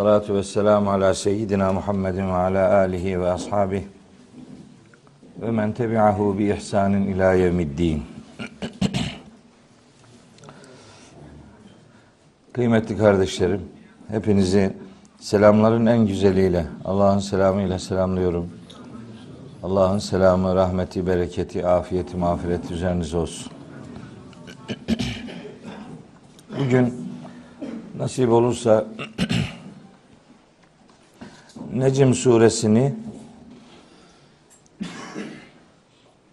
salatu ve selamu ala seyyidina Muhammedin ve ala alihi ve ashabihi ve men tebi'ahu bi ihsanin ila yevmiddin. Kıymetli kardeşlerim, hepinizi Selamların en güzeliyle, Allah'ın selamıyla selamlıyorum. Allah'ın selamı, rahmeti, bereketi, afiyeti, mağfireti üzerinize olsun. Bugün nasip olursa Necim suresini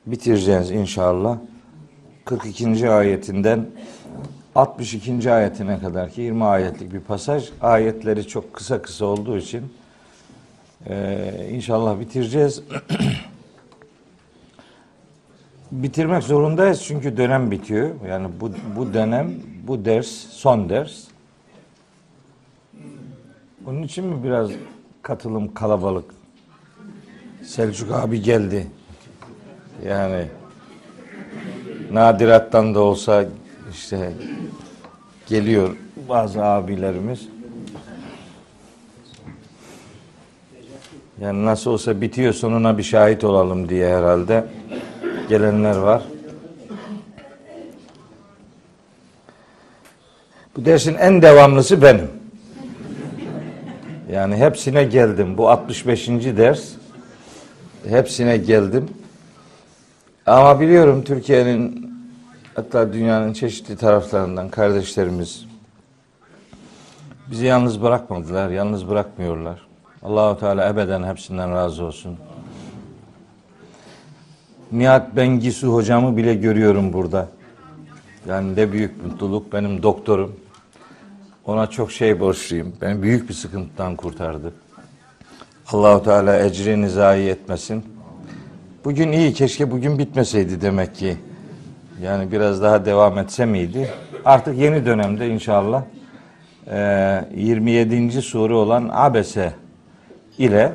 bitireceğiz inşallah. 42. ayetinden 62. ayetine kadar ki 20 ayetlik bir pasaj. Ayetleri çok kısa kısa olduğu için e, inşallah bitireceğiz. Bitirmek zorundayız çünkü dönem bitiyor. Yani bu, bu dönem, bu ders son ders. Onun için mi biraz katılım kalabalık? Selçuk abi geldi. Yani nadirattan da olsa işte geliyor bazı abilerimiz. Yani nasıl olsa bitiyor sonuna bir şahit olalım diye herhalde gelenler var. Bu dersin en devamlısı benim. Yani hepsine geldim. Bu 65. ders. Hepsine geldim. Ama biliyorum Türkiye'nin hatta dünyanın çeşitli taraflarından kardeşlerimiz bizi yalnız bırakmadılar, yalnız bırakmıyorlar. Allahu Teala ebeden hepsinden razı olsun. Nihat Bengisu hocamı bile görüyorum burada. Yani ne büyük mutluluk benim doktorum. Ona çok şey borçluyum. Beni büyük bir sıkıntıdan kurtardı. Allahu Teala ecrini zayi etmesin. Bugün iyi keşke bugün bitmeseydi demek ki. Yani biraz daha devam etse miydi? Artık yeni dönemde inşallah 27. sure olan Abese ile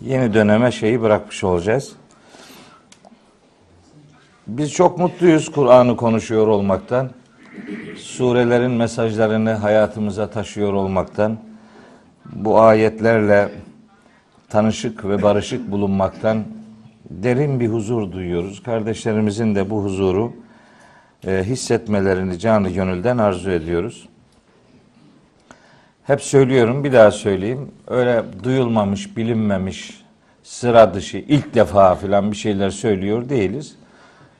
yeni döneme şeyi bırakmış olacağız. Biz çok mutluyuz Kur'an'ı konuşuyor olmaktan. Surelerin mesajlarını hayatımıza taşıyor olmaktan. Bu ayetlerle tanışık ve barışık bulunmaktan derin bir huzur duyuyoruz. Kardeşlerimizin de bu huzuru e, hissetmelerini canı gönülden arzu ediyoruz. Hep söylüyorum, bir daha söyleyeyim. Öyle duyulmamış, bilinmemiş, sıra dışı, ilk defa filan bir şeyler söylüyor değiliz.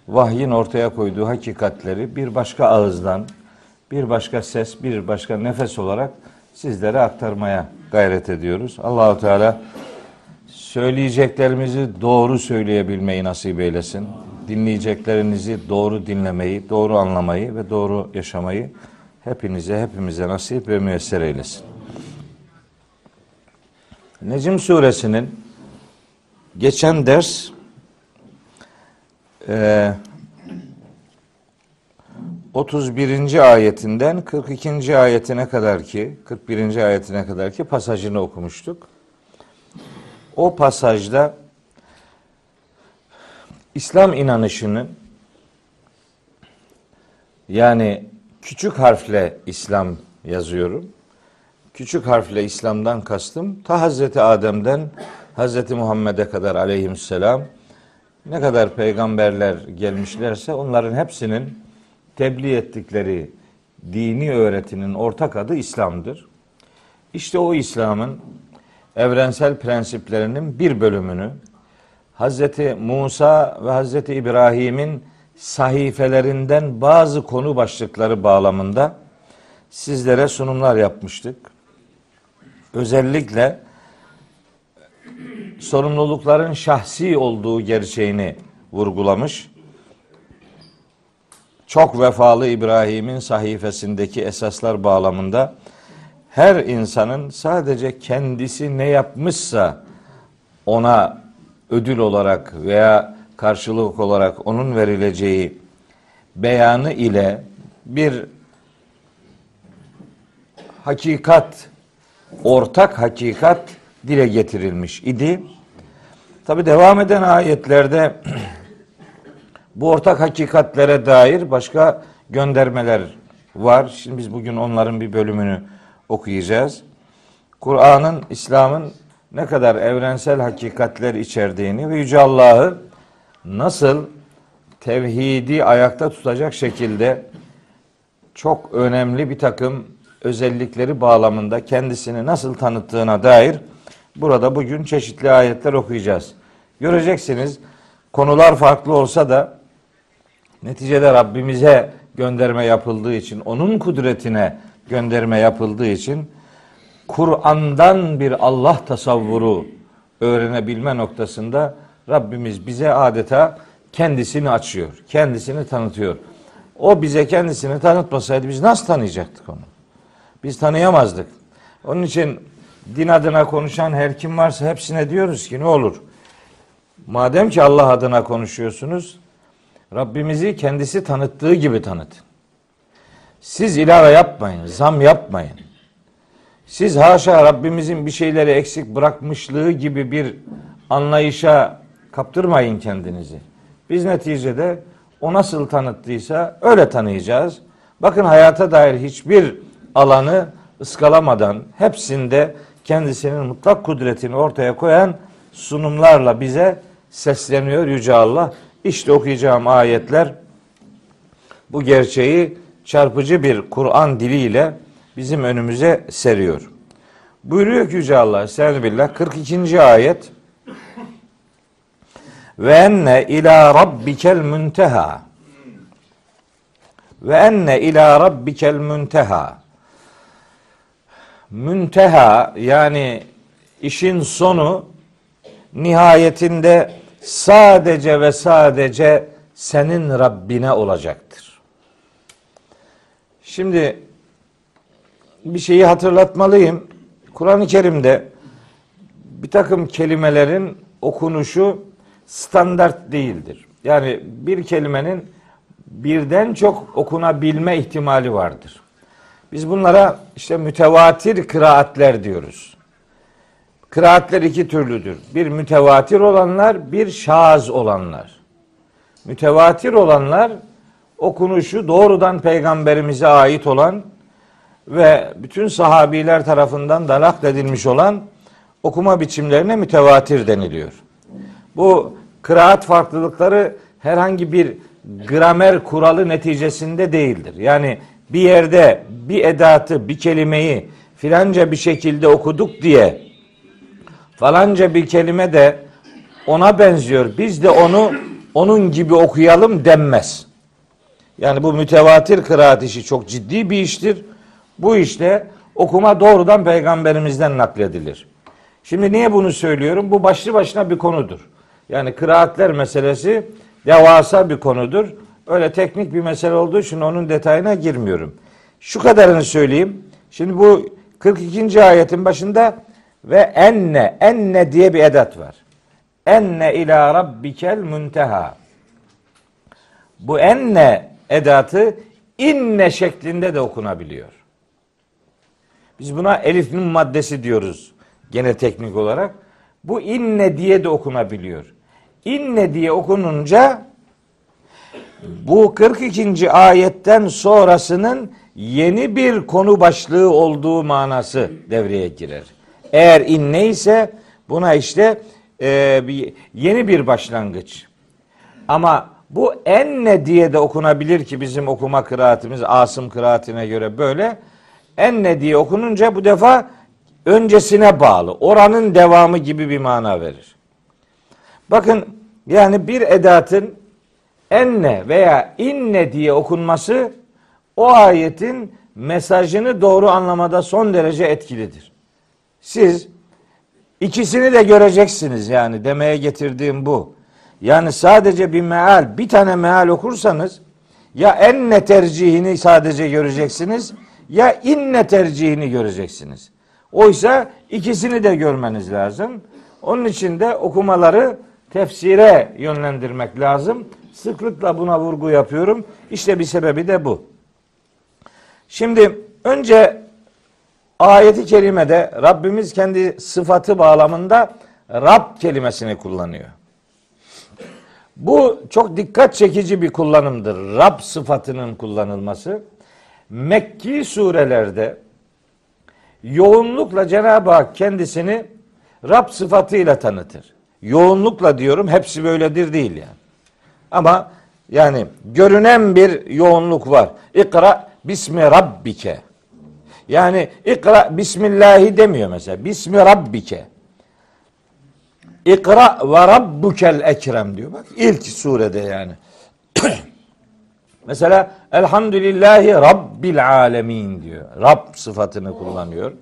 Vahyin ortaya koyduğu hakikatleri bir başka ağızdan, bir başka ses, bir başka nefes olarak sizlere aktarmaya gayret ediyoruz. Allahu Teala söyleyeceklerimizi doğru söyleyebilmeyi nasip eylesin. Dinleyeceklerinizi doğru dinlemeyi, doğru anlamayı ve doğru yaşamayı hepinize, hepimize nasip ve müyesser eylesin. Necim suresinin geçen ders e, 31. ayetinden 42. ayetine kadar ki 41. ayetine kadar ki pasajını okumuştuk. O pasajda İslam inanışının yani küçük harfle İslam yazıyorum. Küçük harfle İslam'dan kastım ta Hazreti Adem'den Hazreti Muhammed'e kadar aleyhisselam ne kadar peygamberler gelmişlerse onların hepsinin tebliğ ettikleri dini öğretinin ortak adı İslam'dır. İşte o İslam'ın evrensel prensiplerinin bir bölümünü Hazreti Musa ve Hazreti İbrahim'in sahifelerinden bazı konu başlıkları bağlamında sizlere sunumlar yapmıştık. Özellikle sorumlulukların şahsi olduğu gerçeğini vurgulamış. Çok vefalı İbrahim'in sahifesindeki esaslar bağlamında her insanın sadece kendisi ne yapmışsa ona ödül olarak veya karşılık olarak onun verileceği beyanı ile bir hakikat, ortak hakikat dile getirilmiş idi. Tabi devam eden ayetlerde bu ortak hakikatlere dair başka göndermeler var. Şimdi biz bugün onların bir bölümünü okuyacağız. Kur'an'ın, İslam'ın ne kadar evrensel hakikatler içerdiğini ve Yüce Allah'ı nasıl tevhidi ayakta tutacak şekilde çok önemli bir takım özellikleri bağlamında kendisini nasıl tanıttığına dair burada bugün çeşitli ayetler okuyacağız. Göreceksiniz konular farklı olsa da neticede Rabbimize gönderme yapıldığı için, onun kudretine gönderme yapıldığı için Kur'an'dan bir Allah tasavvuru öğrenebilme noktasında Rabbimiz bize adeta kendisini açıyor, kendisini tanıtıyor. O bize kendisini tanıtmasaydı biz nasıl tanıyacaktık onu? Biz tanıyamazdık. Onun için din adına konuşan her kim varsa hepsine diyoruz ki ne olur? Madem ki Allah adına konuşuyorsunuz, Rabbimizi kendisi tanıttığı gibi tanıtın. Siz ilave yapmayın, zam yapmayın. Siz haşa Rabbimizin bir şeyleri eksik bırakmışlığı gibi bir anlayışa kaptırmayın kendinizi. Biz neticede o nasıl tanıttıysa öyle tanıyacağız. Bakın hayata dair hiçbir alanı ıskalamadan hepsinde kendisinin mutlak kudretini ortaya koyan sunumlarla bize sesleniyor Yüce Allah. İşte okuyacağım ayetler bu gerçeği çarpıcı bir Kur'an diliyle bizim önümüze seriyor. Buyuruyor ki Yüce Allah Estağfirullah 42. ayet ve enne ila rabbikel münteha ve enne ila rabbikel münteha münteha yani işin sonu nihayetinde sadece ve sadece senin Rabbine olacaktır. Şimdi bir şeyi hatırlatmalıyım. Kur'an-ı Kerim'de bir takım kelimelerin okunuşu standart değildir. Yani bir kelimenin birden çok okunabilme ihtimali vardır. Biz bunlara işte mütevatir kıraatler diyoruz. Kıraatler iki türlüdür. Bir mütevatir olanlar, bir şaz olanlar. Mütevatir olanlar okunuşu doğrudan peygamberimize ait olan ve bütün sahabiler tarafından da nakledilmiş olan okuma biçimlerine mütevatir deniliyor. Bu kıraat farklılıkları herhangi bir gramer kuralı neticesinde değildir. Yani bir yerde bir edatı, bir kelimeyi filanca bir şekilde okuduk diye falanca bir kelime de ona benziyor. Biz de onu onun gibi okuyalım denmez. Yani bu mütevatir kıraat işi çok ciddi bir iştir. Bu işte okuma doğrudan peygamberimizden nakledilir. Şimdi niye bunu söylüyorum? Bu başlı başına bir konudur. Yani kıraatler meselesi devasa bir konudur. Öyle teknik bir mesele olduğu için onun detayına girmiyorum. Şu kadarını söyleyeyim. Şimdi bu 42. ayetin başında ve enne, enne diye bir edat var. Enne ila rabbikel munteha. Bu enne edatı inne şeklinde de okunabiliyor. Biz buna elifin maddesi diyoruz gene teknik olarak. Bu inne diye de okunabiliyor. İnne diye okununca bu 42. ayetten sonrasının yeni bir konu başlığı olduğu manası devreye girer. Eğer inne ise buna işte e, bir, yeni bir başlangıç. Ama bu enne diye de okunabilir ki bizim okuma kıraatimiz Asım kıraatine göre böyle. Enne diye okununca bu defa öncesine bağlı. Oranın devamı gibi bir mana verir. Bakın yani bir edatın enne veya inne diye okunması o ayetin mesajını doğru anlamada son derece etkilidir. Siz ikisini de göreceksiniz yani demeye getirdiğim bu. Yani sadece bir meal, bir tane meal okursanız ya enne tercihini sadece göreceksiniz ya inne tercihini göreceksiniz. Oysa ikisini de görmeniz lazım. Onun için de okumaları tefsire yönlendirmek lazım. Sıklıkla buna vurgu yapıyorum. İşte bir sebebi de bu. Şimdi önce ayeti kerimede Rabbimiz kendi sıfatı bağlamında Rab kelimesini kullanıyor. Bu çok dikkat çekici bir kullanımdır. Rab sıfatının kullanılması. Mekki surelerde yoğunlukla Cenab-ı Hak kendisini Rab sıfatıyla tanıtır. Yoğunlukla diyorum hepsi böyledir değil yani. Ama yani görünen bir yoğunluk var. İkra bismi rabbike. Yani ikra bismillahi demiyor mesela. Bismi rabbike. İkra ve rabbukel ekrem diyor. Bak ilk surede yani. mesela elhamdülillahi rabbil alemin diyor. Rab sıfatını kullanıyor.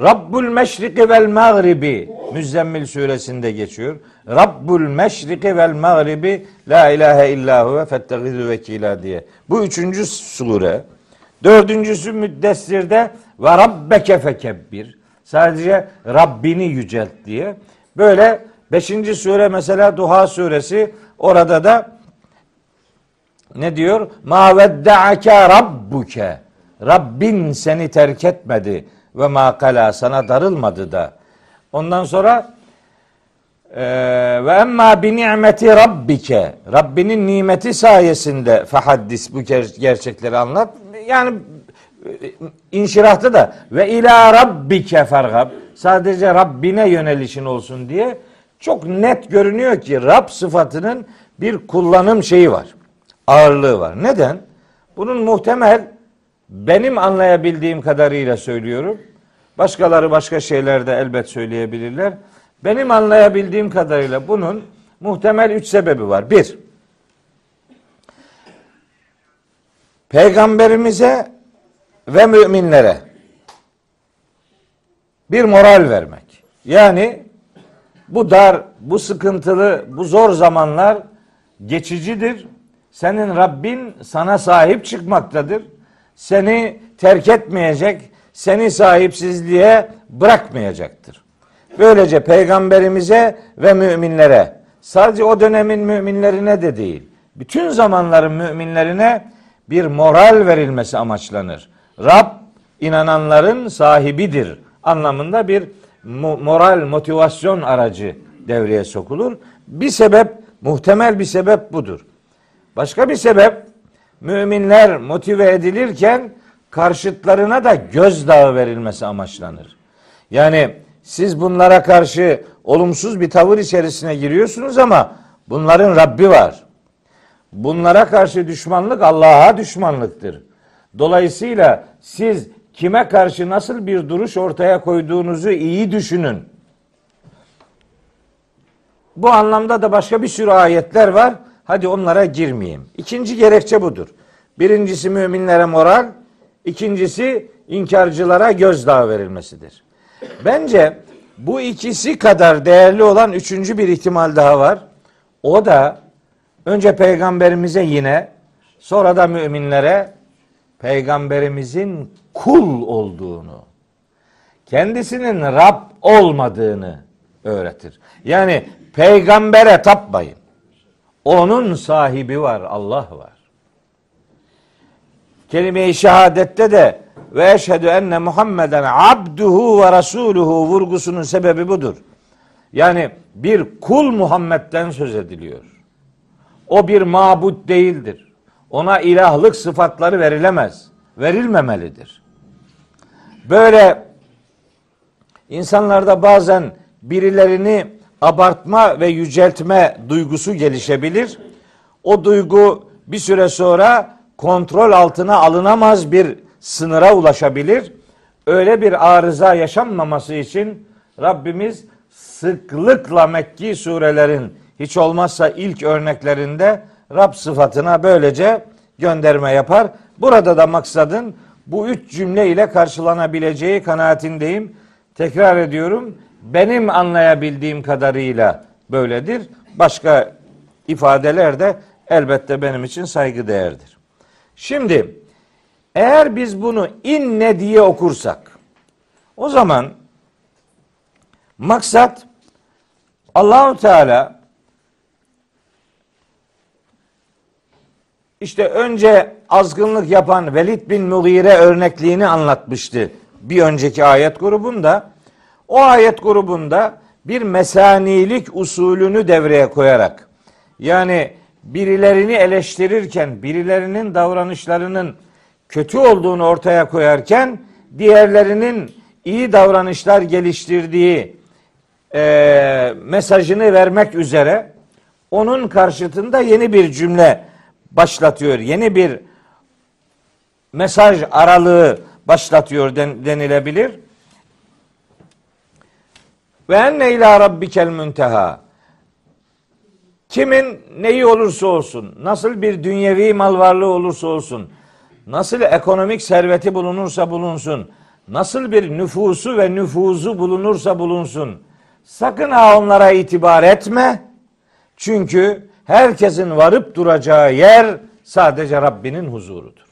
Rabbul meşriki vel mağribi Müzzemmil suresinde geçiyor. Rabbul meşriki vel mağribi la ilahe illa huve fettegizu vekila diye. Bu üçüncü sure. Dördüncüsü Müddessir'de ve rabbeke fekebbir. Sadece Rabbini yücelt diye. Böyle beşinci sure mesela Duha suresi orada da ne diyor? Ma vedde'ake rabbuke. Rabbin seni terk etmedi ve makala sana darılmadı da. Ondan sonra ve emma bi ni'meti rabbike Rabbinin nimeti sayesinde fahaddis bu gerçekleri anlat. Yani e, inşirahtı da ve ila rabbike fergab sadece Rabbine yönelişin olsun diye çok net görünüyor ki Rab sıfatının bir kullanım şeyi var. Ağırlığı var. Neden? Bunun muhtemel benim anlayabildiğim kadarıyla söylüyorum. Başkaları başka şeyler de elbet söyleyebilirler. Benim anlayabildiğim kadarıyla bunun muhtemel üç sebebi var. Bir, peygamberimize ve müminlere bir moral vermek. Yani bu dar, bu sıkıntılı, bu zor zamanlar geçicidir. Senin Rabbin sana sahip çıkmaktadır. Seni terk etmeyecek, seni sahipsizliğe bırakmayacaktır. Böylece peygamberimize ve müminlere sadece o dönemin müminlerine de değil, bütün zamanların müminlerine bir moral verilmesi amaçlanır. Rab inananların sahibidir anlamında bir moral motivasyon aracı devreye sokulur. Bir sebep, muhtemel bir sebep budur. Başka bir sebep müminler motive edilirken karşıtlarına da gözdağı verilmesi amaçlanır. Yani siz bunlara karşı olumsuz bir tavır içerisine giriyorsunuz ama bunların Rabbi var. Bunlara karşı düşmanlık Allah'a düşmanlıktır. Dolayısıyla siz kime karşı nasıl bir duruş ortaya koyduğunuzu iyi düşünün. Bu anlamda da başka bir sürü ayetler var. Hadi onlara girmeyeyim. İkinci gerekçe budur. Birincisi müminlere moral, ikincisi inkarcılara gözdağı verilmesidir. Bence bu ikisi kadar değerli olan üçüncü bir ihtimal daha var. O da önce peygamberimize yine sonra da müminlere peygamberimizin kul olduğunu, kendisinin Rab olmadığını öğretir. Yani peygambere tapmayın. Onun sahibi var, Allah var. Kelime-i şehadette de ve eşhedü enne Muhammeden abduhu ve rasuluhu vurgusunun sebebi budur. Yani bir kul Muhammed'den söz ediliyor. O bir mabut değildir. Ona ilahlık sıfatları verilemez. Verilmemelidir. Böyle insanlarda bazen birilerini abartma ve yüceltme duygusu gelişebilir. O duygu bir süre sonra kontrol altına alınamaz bir sınıra ulaşabilir. Öyle bir arıza yaşanmaması için Rabbimiz sıklıkla Mekki surelerin hiç olmazsa ilk örneklerinde Rab sıfatına böylece gönderme yapar. Burada da maksadın bu üç cümle ile karşılanabileceği kanaatindeyim. Tekrar ediyorum. Benim anlayabildiğim kadarıyla böyledir. Başka ifadeler de elbette benim için saygı değerdir. Şimdi Eğer biz bunu inne diye okursak o zaman maksat Allahu Teala işte önce azgınlık yapan Velid bin Mughire örnekliğini anlatmıştı bir önceki ayet grubunda. O ayet grubunda bir mesanilik usulünü devreye koyarak yani birilerini eleştirirken birilerinin davranışlarının kötü olduğunu ortaya koyarken diğerlerinin iyi davranışlar geliştirdiği e, mesajını vermek üzere onun karşıtında yeni bir cümle başlatıyor. Yeni bir mesaj aralığı başlatıyor den, denilebilir. Ve enne ila rabbikel münteha. Kimin neyi olursa olsun, nasıl bir dünyevi mal varlığı olursa olsun, nasıl ekonomik serveti bulunursa bulunsun, nasıl bir nüfusu ve nüfuzu bulunursa bulunsun, sakın ha onlara itibar etme. Çünkü herkesin varıp duracağı yer sadece Rabbinin huzurudur.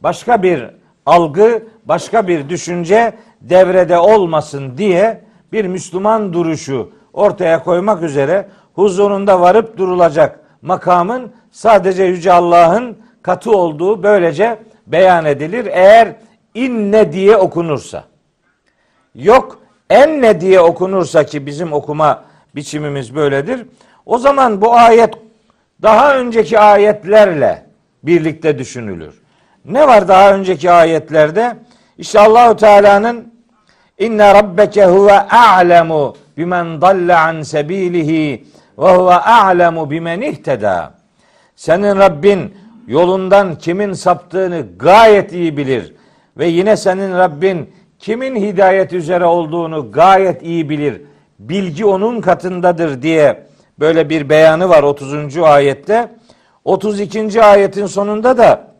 Başka bir algı, başka bir düşünce devrede olmasın diye bir Müslüman duruşu ortaya koymak üzere huzurunda varıp durulacak makamın sadece Yüce Allah'ın katı olduğu böylece beyan edilir. Eğer inne diye okunursa. Yok enne diye okunursa ki bizim okuma biçimimiz böyledir. O zaman bu ayet daha önceki ayetlerle birlikte düşünülür. Ne var daha önceki ayetlerde? İşte Allahu Teala'nın İnne rabbeke huve a'lemu bimen dalle an sebilihi ve huve a'lemu bimen ihteda. Senin Rabbin yolundan kimin saptığını gayet iyi bilir ve yine senin Rabbin kimin hidayet üzere olduğunu gayet iyi bilir. Bilgi onun katındadır diye böyle bir beyanı var 30. ayette. 32. ayetin sonunda da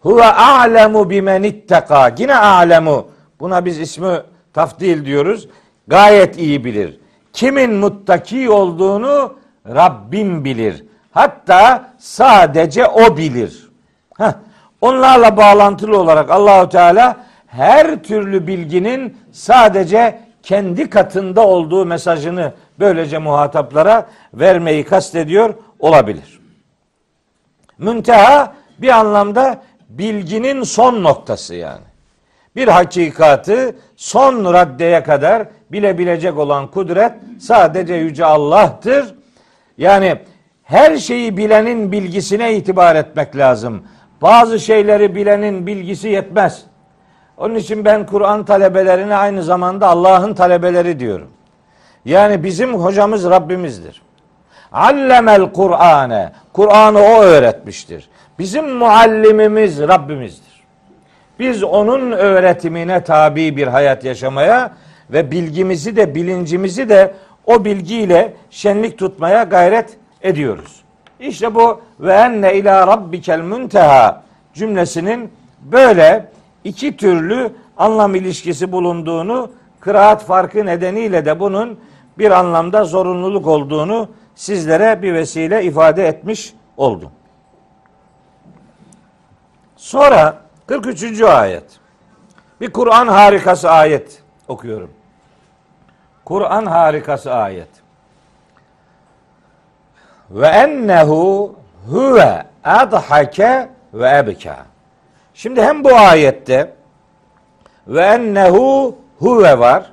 Huve a'lemu bimen itteka. Yine a'lemu. Buna biz ismi tafdil diyoruz. Gayet iyi bilir. Kimin muttaki olduğunu Rabbim bilir. Hatta sadece o bilir. Heh. Onlarla bağlantılı olarak Allahu Teala her türlü bilginin sadece kendi katında olduğu mesajını böylece muhataplara vermeyi kastediyor olabilir. Münteha bir anlamda bilginin son noktası yani. Bir hakikatı son raddeye kadar bilebilecek olan kudret sadece Yüce Allah'tır. Yani her şeyi bilenin bilgisine itibar etmek lazım. Bazı şeyleri bilenin bilgisi yetmez. Onun için ben Kur'an talebelerine aynı zamanda Allah'ın talebeleri diyorum. Yani bizim hocamız Rabbimizdir. Allemel Kur'ane. Kur'an'ı o öğretmiştir. Bizim muallimimiz Rabbimizdir. Biz onun öğretimine tabi bir hayat yaşamaya ve bilgimizi de bilincimizi de o bilgiyle şenlik tutmaya gayret ediyoruz. İşte bu ve enne ila rabbikel munteha cümlesinin böyle iki türlü anlam ilişkisi bulunduğunu, kıraat farkı nedeniyle de bunun bir anlamda zorunluluk olduğunu sizlere bir vesile ifade etmiş oldum. Sonra 43. ayet. Bir Kur'an harikası ayet okuyorum. Kur'an harikası ayet. Ve ennehu huve adhake ve ebka. Şimdi hem bu ayette ve ennehu huve var.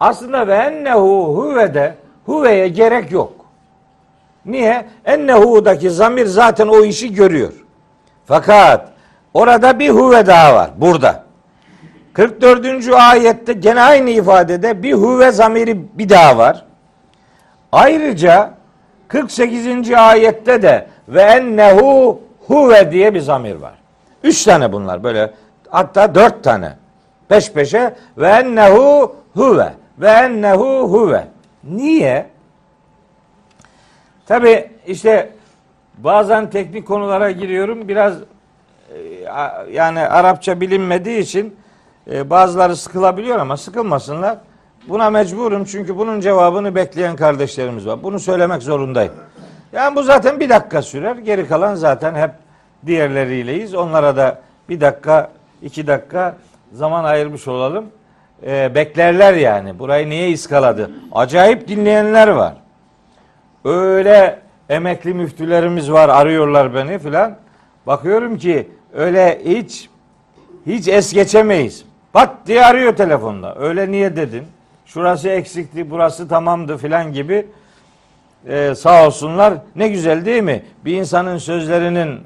Aslında ve ennehu huve de huveye gerek yok. Niye? Ennehu'daki zamir zaten o işi görüyor. Fakat orada bir huve daha var. Burada. 44. ayette gene aynı ifadede bir huve zamiri bir daha var. Ayrıca 48. ayette de ve ennehu huve diye bir zamir var. Üç tane bunlar böyle hatta dört tane peş peşe ve ennehu huve ve ennehu huve. Niye? Tabi işte bazen teknik konulara giriyorum. Biraz e, yani Arapça bilinmediği için e, bazıları sıkılabiliyor ama sıkılmasınlar. Buna mecburum çünkü bunun cevabını bekleyen kardeşlerimiz var. Bunu söylemek zorundayım. Yani bu zaten bir dakika sürer. Geri kalan zaten hep diğerleriyleyiz. Onlara da bir dakika, iki dakika zaman ayırmış olalım. Ee, beklerler yani. Burayı niye iskaladı? Acayip dinleyenler var. Öyle emekli müftülerimiz var arıyorlar beni filan. Bakıyorum ki öyle hiç hiç es geçemeyiz. Pat diye arıyor telefonda. Öyle niye dedin? Şurası eksikti, burası tamamdı filan gibi. Ee, sağ olsunlar. Ne güzel değil mi? Bir insanın sözlerinin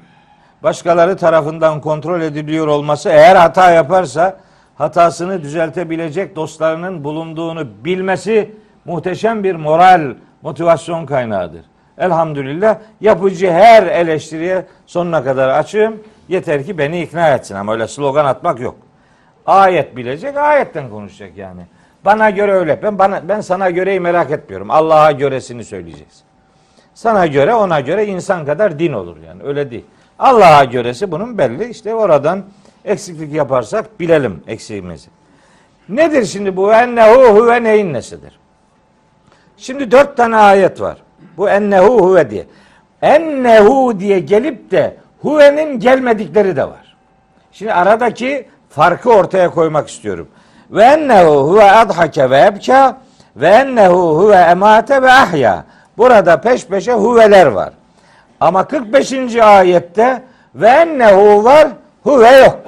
başkaları tarafından kontrol ediliyor olması eğer hata yaparsa hatasını düzeltebilecek dostlarının bulunduğunu bilmesi muhteşem bir moral, motivasyon kaynağıdır. Elhamdülillah yapıcı her eleştiriye sonuna kadar açığım. Yeter ki beni ikna etsin ama öyle slogan atmak yok. Ayet bilecek, ayetten konuşacak yani. Bana göre öyle. Ben bana ben sana göreyi merak etmiyorum. Allah'a göresini söyleyeceğiz. Sana göre, ona göre insan kadar din olur yani. Öyle değil. Allah'a göresi bunun belli. İşte oradan eksiklik yaparsak bilelim eksiğimizi. Nedir şimdi bu? Ennehu huve neyin nesidir? Şimdi dört tane ayet var. Bu ennehu huve diye. Ennehu diye gelip de huvenin gelmedikleri de var. Şimdi aradaki farkı ortaya koymak istiyorum. Ve ennehu huve adhake ve ebka ve ennehu huve emate ve ahya. Burada peş peşe huveler var. Ama 45. ayette ve ennehu var, huve yok.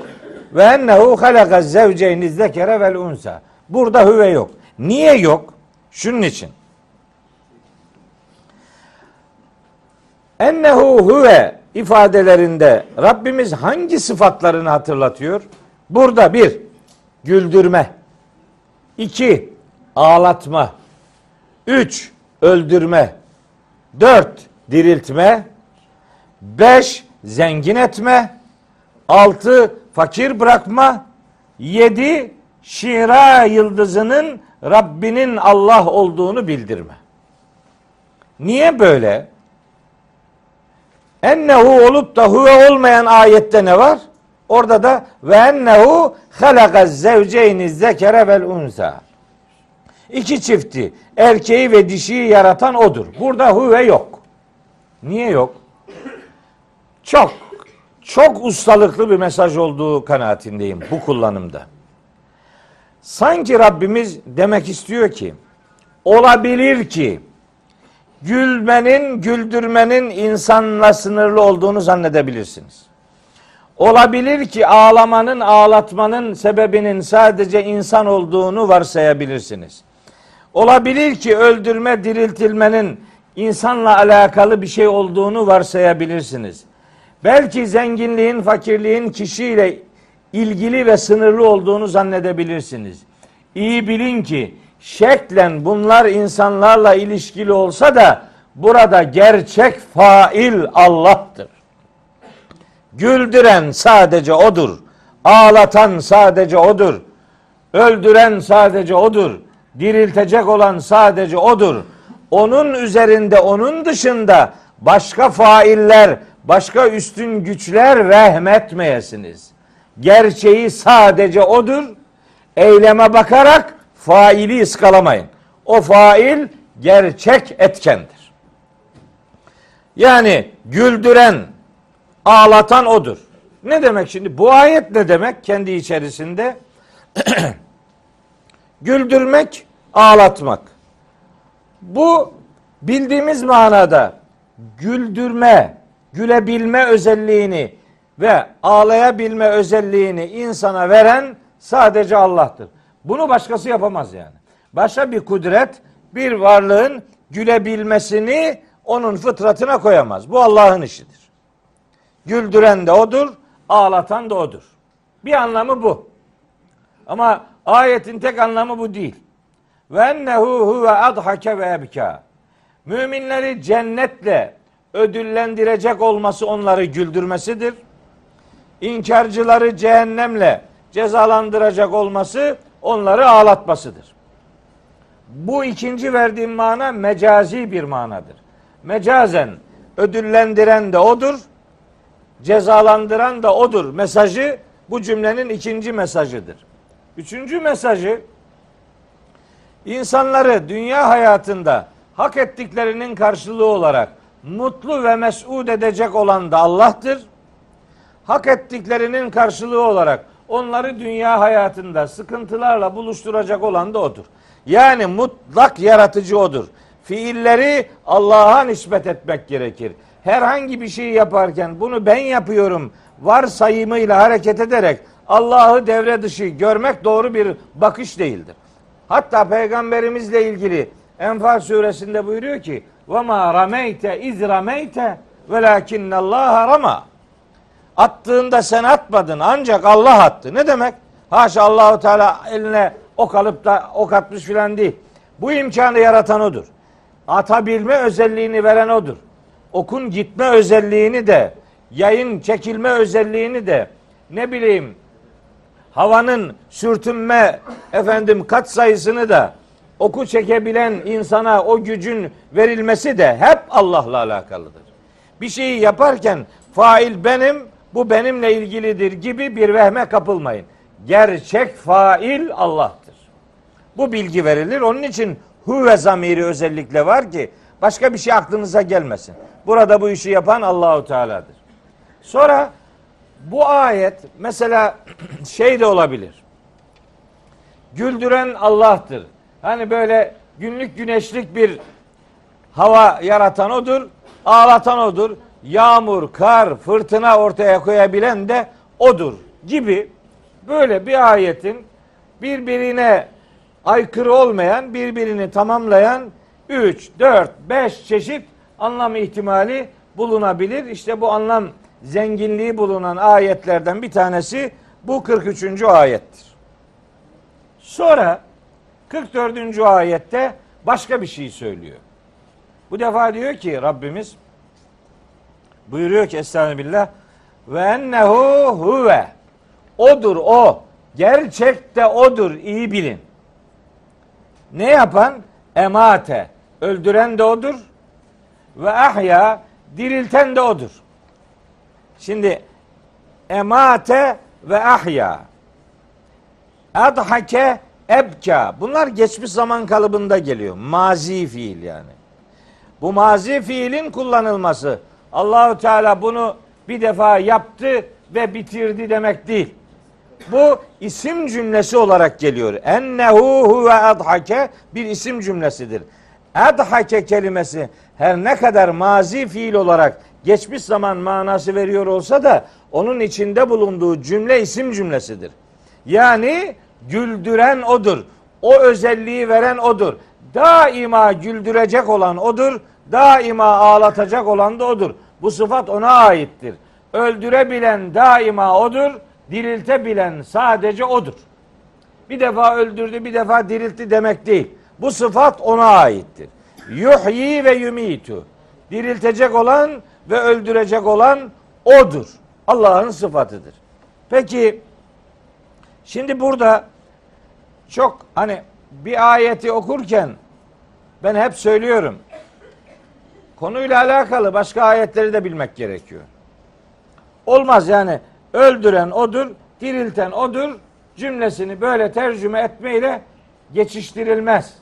Ve ennehu halaka zevceyni zekere vel unsa. Burada huve yok. Niye yok? Şunun için. Ennehu huve ifadelerinde Rabbimiz hangi sıfatlarını hatırlatıyor? Burada bir, güldürme. iki ağlatma. Üç, öldürme. Dört, diriltme. Beş, zengin etme. Altı, fakir bırakma. Yedi, şira yıldızının Rabbinin Allah olduğunu bildirme. Niye böyle? Ennehu olup da huve olmayan ayette ne var? Orada da ve ennehu halaka zevceyni zekere vel unsa. İki çifti, erkeği ve dişiyi yaratan odur. Burada huve yok. Niye yok? Çok, çok ustalıklı bir mesaj olduğu kanaatindeyim bu kullanımda. Sanki Rabbimiz demek istiyor ki, olabilir ki gülmenin, güldürmenin insanla sınırlı olduğunu zannedebilirsiniz. Olabilir ki ağlamanın, ağlatmanın sebebinin sadece insan olduğunu varsayabilirsiniz. Olabilir ki öldürme, diriltilmenin insanla alakalı bir şey olduğunu varsayabilirsiniz. Belki zenginliğin, fakirliğin kişiyle ilgili ve sınırlı olduğunu zannedebilirsiniz. İyi bilin ki şeklen bunlar insanlarla ilişkili olsa da burada gerçek fail Allah'tır. Güldüren sadece odur. Ağlatan sadece odur. Öldüren sadece odur. Diriltecek olan sadece odur. Onun üzerinde, onun dışında başka failler, başka üstün güçler vehmetmeyesiniz. Gerçeği sadece odur. Eyleme bakarak faili ıskalamayın. O fail gerçek etkendir. Yani güldüren, ağlatan odur. Ne demek şimdi? Bu ayet ne demek kendi içerisinde? Güldürmek, ağlatmak. Bu bildiğimiz manada güldürme, gülebilme özelliğini ve ağlayabilme özelliğini insana veren sadece Allah'tır. Bunu başkası yapamaz yani. Başka bir kudret bir varlığın gülebilmesini onun fıtratına koyamaz. Bu Allah'ın işidir. Güldüren de odur, ağlatan da odur. Bir anlamı bu. Ama ayetin tek anlamı bu değil. Ve ennehu huve adhake ve ebka. Müminleri cennetle ödüllendirecek olması onları güldürmesidir. İnkarcıları cehennemle cezalandıracak olması onları ağlatmasıdır. Bu ikinci verdiğim mana mecazi bir manadır. Mecazen ödüllendiren de odur, cezalandıran da odur mesajı bu cümlenin ikinci mesajıdır. Üçüncü mesajı insanları dünya hayatında hak ettiklerinin karşılığı olarak mutlu ve mesut edecek olan da Allah'tır. hak ettiklerinin karşılığı olarak onları dünya hayatında sıkıntılarla buluşturacak olan da odur. Yani mutlak yaratıcı odur. Fiilleri Allah'a nispet etmek gerekir. Herhangi bir şey yaparken bunu ben yapıyorum varsayımıyla hareket ederek Allah'ı devre dışı görmek doğru bir bakış değildir. Hatta peygamberimizle ilgili Enfal suresinde buyuruyor ki ve ma rameyte iz rameyte velakinnallaha rama. Attığında sen atmadın ancak Allah attı. Ne demek? Haşa Allahu Teala eline ok alıp da ok atmış filan değil. Bu imkanı yaratan odur. Atabilme özelliğini veren odur. Okun gitme özelliğini de, yayın çekilme özelliğini de, ne bileyim havanın sürtünme efendim kat sayısını da oku çekebilen insana o gücün verilmesi de hep Allah'la alakalıdır. Bir şeyi yaparken fail benim, bu benimle ilgilidir gibi bir vehme kapılmayın. Gerçek fail Allah'tır. Bu bilgi verilir. Onun için huve zamiri özellikle var ki başka bir şey aklınıza gelmesin. Burada bu işi yapan Allahu Teala'dır. Sonra bu ayet mesela şey de olabilir. Güldüren Allah'tır. Hani böyle günlük güneşlik bir hava yaratan odur, ağlatan odur. Yağmur, kar, fırtına ortaya koyabilen de odur gibi böyle bir ayetin birbirine aykırı olmayan, birbirini tamamlayan 3, 4, 5 çeşit anlam ihtimali bulunabilir. İşte bu anlam zenginliği bulunan ayetlerden bir tanesi bu 43. ayettir. Sonra 44. ayette başka bir şey söylüyor. Bu defa diyor ki Rabbimiz buyuruyor ki Estağfirullah ve ennehu huve odur o gerçekte odur iyi bilin. Ne yapan? Emate öldüren de odur ve ahya dirilten de odur. Şimdi emate ve ahya adhake ebka bunlar geçmiş zaman kalıbında geliyor. Mazi fiil yani. Bu mazi fiilin kullanılması Allahu Teala bunu bir defa yaptı ve bitirdi demek değil. Bu isim cümlesi olarak geliyor. Ennehu huve adhake bir isim cümlesidir. Adhake kelimesi her ne kadar mazi fiil olarak geçmiş zaman manası veriyor olsa da onun içinde bulunduğu cümle isim cümlesidir. Yani güldüren odur. O özelliği veren odur. Daima güldürecek olan odur. Daima ağlatacak olan da odur. Bu sıfat ona aittir. Öldürebilen daima odur. Diriltebilen sadece odur. Bir defa öldürdü, bir defa diriltti demek değil. Bu sıfat ona aittir. Yuhyi ve yumitu. Diriltecek olan ve öldürecek olan odur. Allah'ın sıfatıdır. Peki şimdi burada çok hani bir ayeti okurken ben hep söylüyorum. Konuyla alakalı başka ayetleri de bilmek gerekiyor. Olmaz yani öldüren odur, dirilten odur cümlesini böyle tercüme etmeyle geçiştirilmez.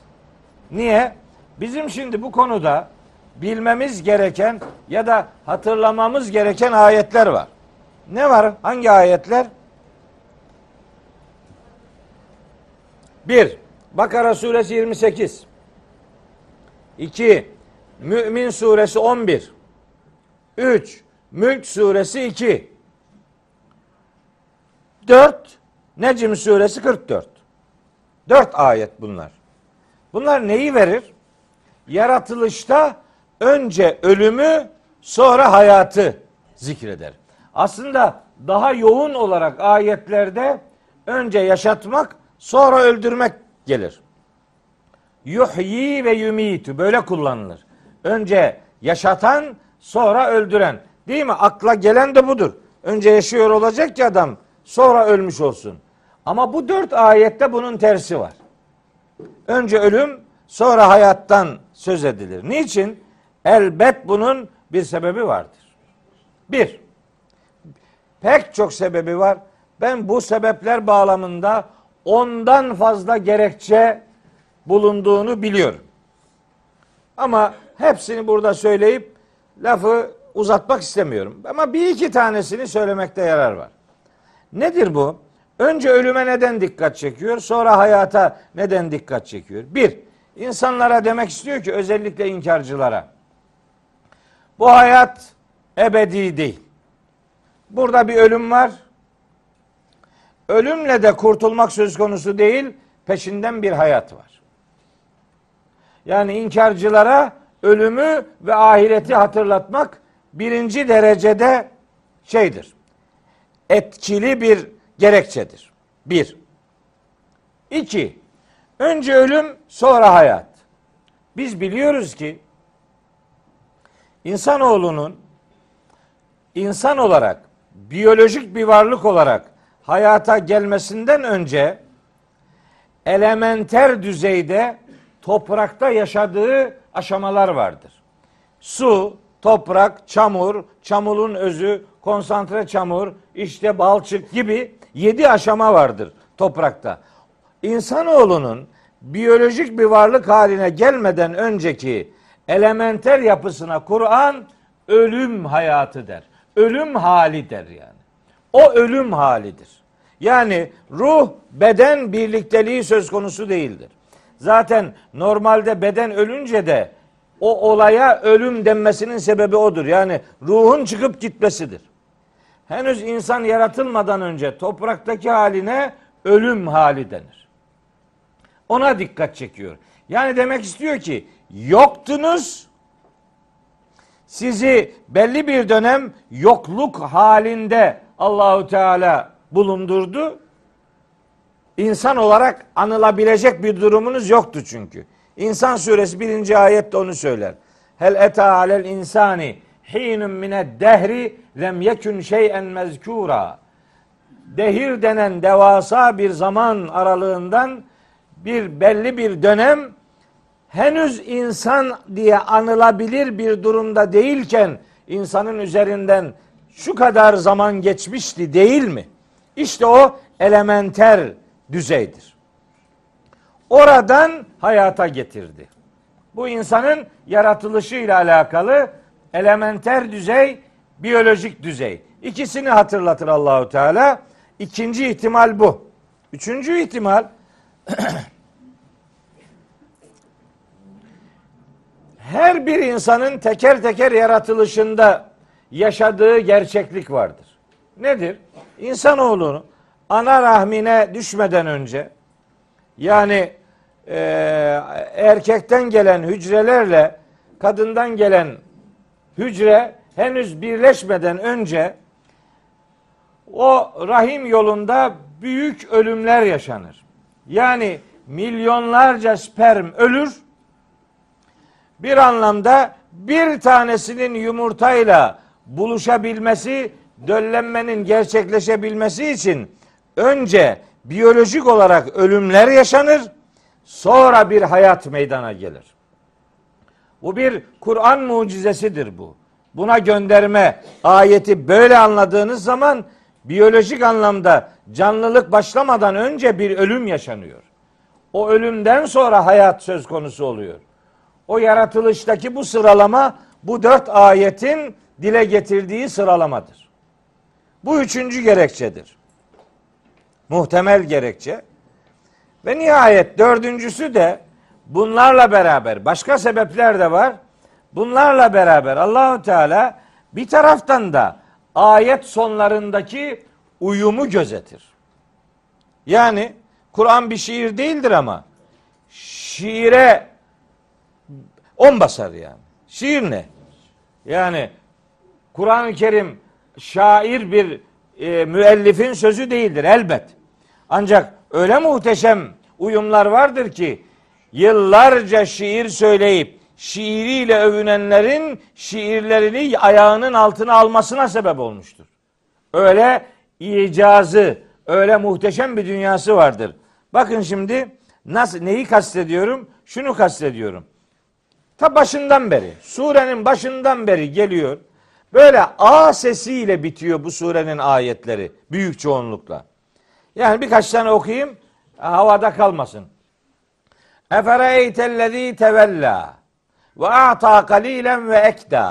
Niye? Bizim şimdi bu konuda bilmemiz gereken ya da hatırlamamız gereken ayetler var. Ne var? Hangi ayetler? Bir, Bakara suresi 28. 2. Mümin suresi 11. 3. Mülk suresi 2. 4. Necm suresi 44. 4 ayet bunlar. Bunlar neyi verir? Yaratılışta önce ölümü sonra hayatı zikreder. Aslında daha yoğun olarak ayetlerde önce yaşatmak sonra öldürmek gelir. Yuhyi ve yumitu böyle kullanılır. Önce yaşatan sonra öldüren. Değil mi? Akla gelen de budur. Önce yaşıyor olacak ki adam sonra ölmüş olsun. Ama bu dört ayette bunun tersi var. Önce ölüm sonra hayattan söz edilir. Niçin? Elbet bunun bir sebebi vardır. Bir, pek çok sebebi var. Ben bu sebepler bağlamında ondan fazla gerekçe bulunduğunu biliyorum. Ama hepsini burada söyleyip lafı uzatmak istemiyorum. Ama bir iki tanesini söylemekte yarar var. Nedir bu? Önce ölüme neden dikkat çekiyor? Sonra hayata neden dikkat çekiyor? Bir, insanlara demek istiyor ki özellikle inkarcılara. Bu hayat ebedi değil. Burada bir ölüm var. Ölümle de kurtulmak söz konusu değil, peşinden bir hayat var. Yani inkarcılara ölümü ve ahireti hatırlatmak birinci derecede şeydir. Etkili bir gerekçedir. Bir. İki. Önce ölüm sonra hayat. Biz biliyoruz ki insanoğlunun insan olarak biyolojik bir varlık olarak hayata gelmesinden önce elementer düzeyde toprakta yaşadığı aşamalar vardır. Su, toprak, çamur, çamurun özü, konsantre çamur, işte balçık gibi yedi aşama vardır toprakta. İnsanoğlunun biyolojik bir varlık haline gelmeden önceki elementer yapısına Kur'an ölüm hayatı der. Ölüm hali der yani. O ölüm halidir. Yani ruh beden birlikteliği söz konusu değildir. Zaten normalde beden ölünce de o olaya ölüm denmesinin sebebi odur. Yani ruhun çıkıp gitmesidir. Henüz insan yaratılmadan önce topraktaki haline ölüm hali denir. Ona dikkat çekiyor. Yani demek istiyor ki yoktunuz sizi belli bir dönem yokluk halinde Allahu Teala bulundurdu. İnsan olarak anılabilecek bir durumunuz yoktu çünkü. İnsan suresi birinci ayette onu söyler. Hel eta alel insani hinun mine dehri lem yekun şeyen mezkura. Dehir denen devasa bir zaman aralığından bir belli bir dönem henüz insan diye anılabilir bir durumda değilken insanın üzerinden şu kadar zaman geçmişti değil mi? İşte o elementer düzeydir. Oradan hayata getirdi. Bu insanın yaratılışıyla alakalı elementer düzey, biyolojik düzey. İkisini hatırlatır Allahu Teala. İkinci ihtimal bu. Üçüncü ihtimal her bir insanın teker teker yaratılışında yaşadığı gerçeklik vardır. Nedir? İnsanoğlunu ana rahmine düşmeden önce yani e, erkekten gelen hücrelerle kadından gelen hücre henüz birleşmeden önce o rahim yolunda büyük ölümler yaşanır. Yani milyonlarca sperm ölür. Bir anlamda bir tanesinin yumurtayla buluşabilmesi, döllenmenin gerçekleşebilmesi için önce biyolojik olarak ölümler yaşanır, sonra bir hayat meydana gelir. Bu bir Kur'an mucizesidir bu. Buna gönderme ayeti böyle anladığınız zaman biyolojik anlamda canlılık başlamadan önce bir ölüm yaşanıyor. O ölümden sonra hayat söz konusu oluyor. O yaratılıştaki bu sıralama bu dört ayetin dile getirdiği sıralamadır. Bu üçüncü gerekçedir. Muhtemel gerekçe. Ve nihayet dördüncüsü de bunlarla beraber başka sebepler de var. Bunlarla beraber Allahu Teala bir taraftan da ayet sonlarındaki uyumu gözetir. Yani Kur'an bir şiir değildir ama şiire on basar yani. Şiir ne? Yani Kur'an-ı Kerim şair bir e, müellifin sözü değildir elbet. Ancak öyle muhteşem uyumlar vardır ki yıllarca şiir söyleyip şiiriyle övünenlerin şiirlerini ayağının altına almasına sebep olmuştur. Öyle icazı, öyle muhteşem bir dünyası vardır. Bakın şimdi nasıl neyi kastediyorum? Şunu kastediyorum. Ta başından beri, surenin başından beri geliyor. Böyle A sesiyle bitiyor bu surenin ayetleri büyük çoğunlukla. Yani birkaç tane okuyayım havada kalmasın. أفرأيت الذي تولى وأعطى قليلا وأكدى؟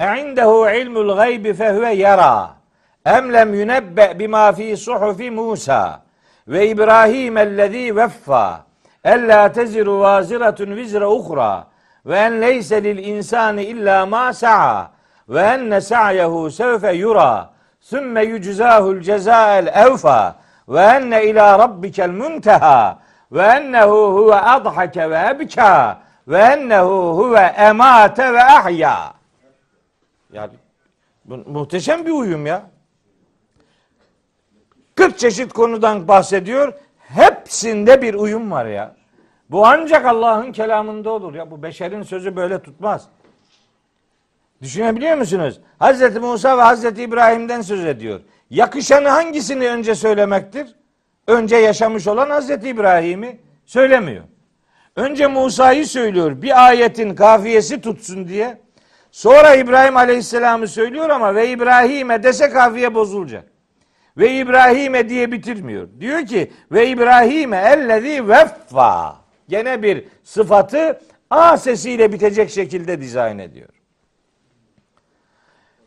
أعنده علم الغيب فهو يرى أم لم ينبأ بما في صحف موسى؟ وإبراهيم الذي وفى ألا تزر وازرة وزر أخرى؟ وأن ليس للإنسان إلا ما سعى وأن سعيه سوف يرى ثم يجزاه الجزاء الأوفى وأن إلى ربك المنتهى؟ Ve ennehu huve adhake ve ebka ve ennehu huve emate ve ahya. Yani bu muhteşem bir uyum ya. 40 çeşit konudan bahsediyor. Hepsinde bir uyum var ya. Bu ancak Allah'ın kelamında olur ya. Bu beşerin sözü böyle tutmaz. Düşünebiliyor musunuz? Hazreti Musa ve Hazreti İbrahim'den söz ediyor. Yakışanı hangisini önce söylemektir? Önce yaşamış olan Hazreti İbrahim'i söylemiyor. Önce Musa'yı söylüyor. Bir ayetin kafiyesi tutsun diye. Sonra İbrahim Aleyhisselam'ı söylüyor ama ve İbrahim'e dese kafiye bozulacak. Ve İbrahim'e diye bitirmiyor. Diyor ki ve İbrahim'e ellezî veffa. Gene bir sıfatı A sesiyle bitecek şekilde dizayn ediyor.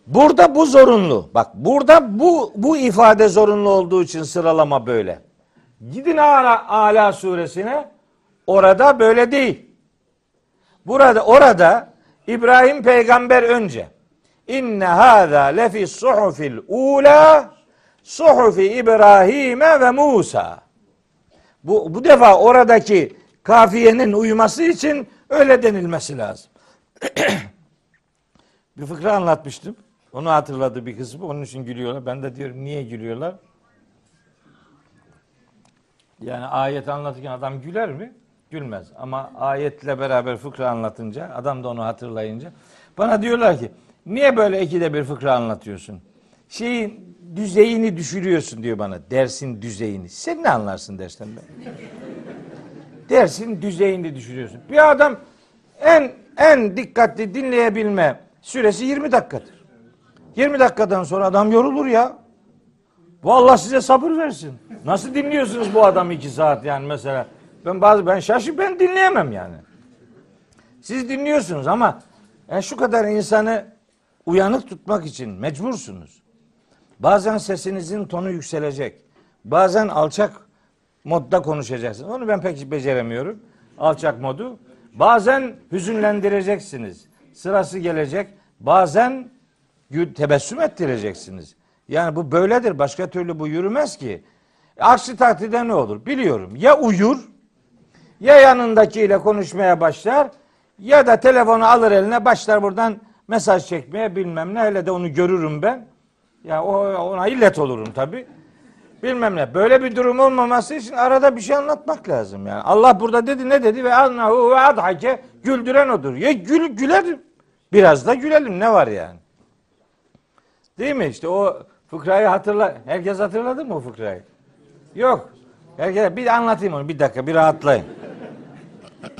Burada bu zorunlu. Bak burada bu bu ifade zorunlu olduğu için sıralama böyle. Gidin Ala, Ala suresine. Orada böyle değil. Burada orada İbrahim peygamber önce. İnne hâzâ lefi suhufil ula suhufi İbrahim'e ve Musa. Bu, bu defa oradaki kafiyenin uyuması için öyle denilmesi lazım. bir fıkra anlatmıştım. Onu hatırladı bir kısmı. Onun için gülüyorlar. Ben de diyorum niye gülüyorlar? Yani ayet anlatırken adam güler mi? Gülmez. Ama ayetle beraber fıkra anlatınca, adam da onu hatırlayınca bana diyorlar ki niye böyle ikide bir fıkra anlatıyorsun? Şeyin düzeyini düşürüyorsun diyor bana. Dersin düzeyini. Sen ne anlarsın dersten ben? dersin düzeyini düşürüyorsun. Bir adam en en dikkatli dinleyebilme süresi 20 dakikadır. 20 dakikadan sonra adam yorulur ya. Bu Allah size sabır versin. Nasıl dinliyorsunuz bu adamı iki saat yani mesela? Ben bazı ben şaşıp ben dinleyemem yani. Siz dinliyorsunuz ama yani şu kadar insanı uyanık tutmak için mecbursunuz. Bazen sesinizin tonu yükselecek. Bazen alçak modda konuşacaksınız. Onu ben pek beceremiyorum. Alçak modu. Bazen hüzünlendireceksiniz. Sırası gelecek. Bazen tebessüm ettireceksiniz. Yani bu böyledir. Başka türlü bu yürümez ki. Aksi takdirde ne olur? Biliyorum. Ya uyur, ya yanındakiyle konuşmaya başlar, ya da telefonu alır eline başlar buradan mesaj çekmeye bilmem ne. Hele de onu görürüm ben. Ya o ona illet olurum tabi. Bilmem ne. Böyle bir durum olmaması için arada bir şey anlatmak lazım yani. Allah burada dedi ne dedi ve annahu ve adhake güldüren odur. Ya gül gülerim. Biraz da gülelim ne var yani? Değil mi? İşte o fıkrayı hatırla. Herkes hatırladı mı o fıkrayı? Yok. Herkes bir anlatayım onu bir dakika bir rahatlayın.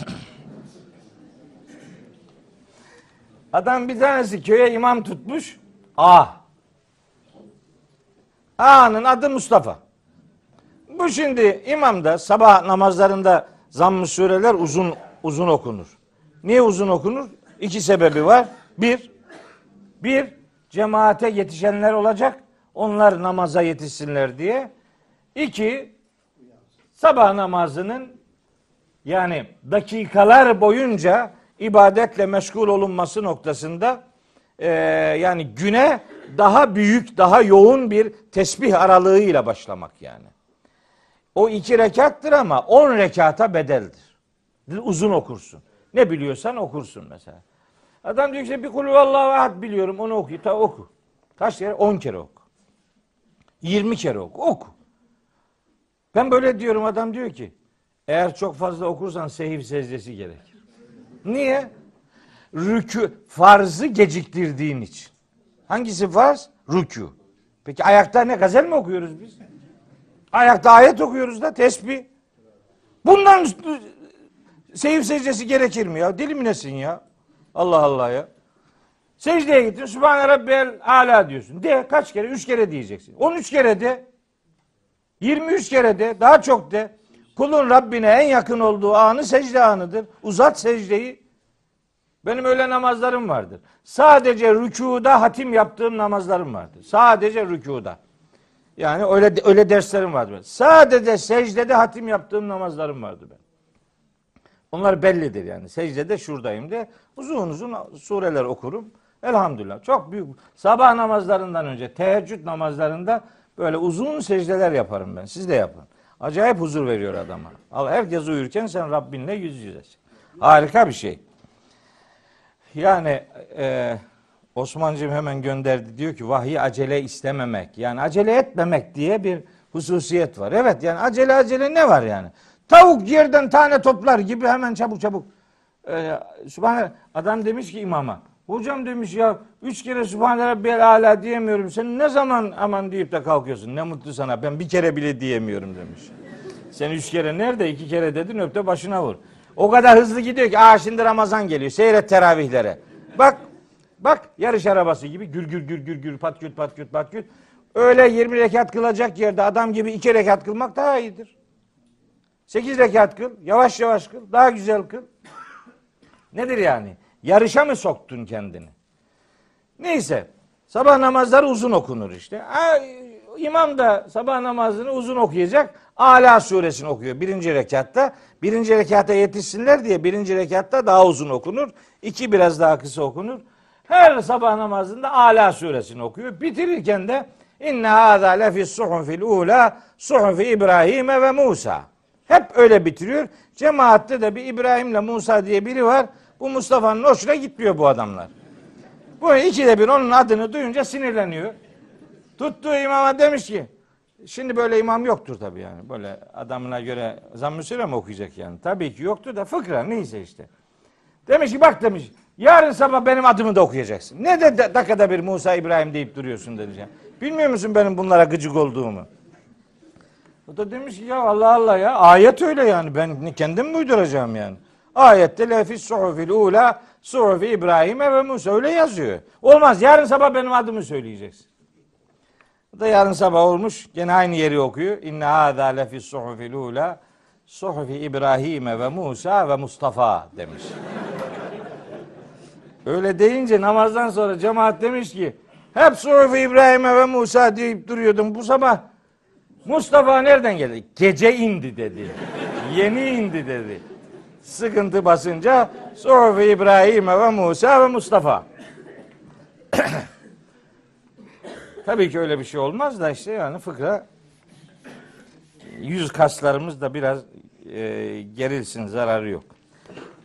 Adam bir tanesi köye imam tutmuş. Ah. Ağanın adı Mustafa. Bu şimdi imam da sabah namazlarında zamm-ı sureler uzun uzun okunur. Niye uzun okunur? İki sebebi var. Bir, bir cemaate yetişenler olacak. Onlar namaza yetişsinler diye. İki, sabah namazının yani dakikalar boyunca ibadetle meşgul olunması noktasında e, yani güne daha büyük, daha yoğun bir tesbih aralığıyla başlamak yani. O iki rekattır ama on rekata bedeldir. Uzun okursun. Ne biliyorsan okursun mesela. Adam diyor ki bir kulü Allahu ahad biliyorum onu oku. Ta oku. Kaç kere? On kere oku. Yirmi kere oku. Oku. Ben böyle diyorum adam diyor ki eğer çok fazla okursan sehiv secdesi gerekir. Niye? Rükü farzı geciktirdiğin için. Hangisi farz? Rükû. Peki ayakta ne gazel mi okuyoruz biz? Ayakta ayet okuyoruz da tesbih. Bundan seyif secdesi gerekir mi ya? Deli mi nesin ya? Allah Allah ya. Secdeye gittin. Sübhane Rabbiyel Ala diyorsun. De kaç kere? Üç kere diyeceksin. On üç kere de. Yirmi üç kere de. Daha çok de. Kulun Rabbine en yakın olduğu anı secde anıdır. Uzat secdeyi. Benim öyle namazlarım vardır. Sadece rükuda hatim yaptığım namazlarım vardır. Sadece rükuda. Yani öyle öyle derslerim vardı. benim. Sadece secdede hatim yaptığım namazlarım vardı ben. Onlar bellidir yani. Secdede şuradayım diye uzun uzun sureler okurum. Elhamdülillah. Çok büyük. Sabah namazlarından önce, teheccüd namazlarında böyle uzun secdeler yaparım ben. Siz de yapın. Acayip huzur veriyor adama. Allah herkes uyurken sen Rabbinle yüz yüzesin. Harika bir şey. Yani e, Osman'cığım hemen gönderdi. Diyor ki vahiy acele istememek. Yani acele etmemek diye bir hususiyet var. Evet yani acele acele ne var yani? Tavuk yerden tane toplar gibi hemen çabuk çabuk. Ee, Sübhane adam demiş ki imama. Hocam demiş ya üç kere Sübhane Rabbiyel Ala diyemiyorum. Sen ne zaman aman deyip de kalkıyorsun. Ne mutlu sana. Ben bir kere bile diyemiyorum demiş. Sen üç kere nerede? iki kere dedin öpte başına vur. O kadar hızlı gidiyor ki aa şimdi Ramazan geliyor. Seyret teravihlere. Bak bak yarış arabası gibi gür gür gür gür gür pat küt pat küt pat küt. Öyle 20 rekat kılacak yerde adam gibi iki rekat kılmak daha iyidir. 8 rekat kıl, yavaş yavaş kıl, daha güzel kıl. Nedir yani? Yarışa mı soktun kendini? Neyse, sabah namazları uzun okunur işte. İmam da sabah namazını uzun okuyacak. Ala suresini okuyor birinci rekatta. Birinci rekata yetişsinler diye birinci rekatta daha uzun okunur. İki biraz daha kısa okunur. Her sabah namazında Ala suresini okuyor. Bitirirken de İnne hâzâ lefis suhufil ûlâ suhufi İbrahim'e ve Musa. Hep öyle bitiriyor. Cemaatte de bir İbrahim'le Musa diye biri var. Bu Mustafa'nın hoşuna gitmiyor bu adamlar. Bu ikide bir onun adını duyunca sinirleniyor. Tuttuğu imama demiş ki şimdi böyle imam yoktur tabii yani. Böyle adamına göre zamm-ı süre mi okuyacak yani? Tabii ki yoktur da fıkra neyse işte. Demiş ki bak demiş yarın sabah benim adımı da okuyacaksın. Ne de dakikada bir Musa İbrahim deyip duruyorsun demiş. Bilmiyor musun benim bunlara gıcık olduğumu? O da demiş ki ya Allah Allah ya ayet öyle yani ben kendim mi uyduracağım yani? Ayette lefis suhufil ula suhufi İbrahim'e ve Musa öyle yazıyor. Olmaz yarın sabah benim adımı söyleyeceksin. O da yarın sabah olmuş gene aynı yeri okuyor. İnne hâzâ lefis suhufil ula suhufi İbrahim'e ve Musa ve Mustafa demiş. Öyle deyince namazdan sonra cemaat demiş ki hep suhufi İbrahim'e ve Musa deyip duruyordum bu sabah Mustafa nereden geldi? Gece indi dedi. Yeni indi dedi. Sıkıntı basınca Suhufi İbrahim ve Musa ve Mustafa. Tabii ki öyle bir şey olmaz da işte yani fıkra yüz kaslarımız da biraz e, gerilsin zararı yok.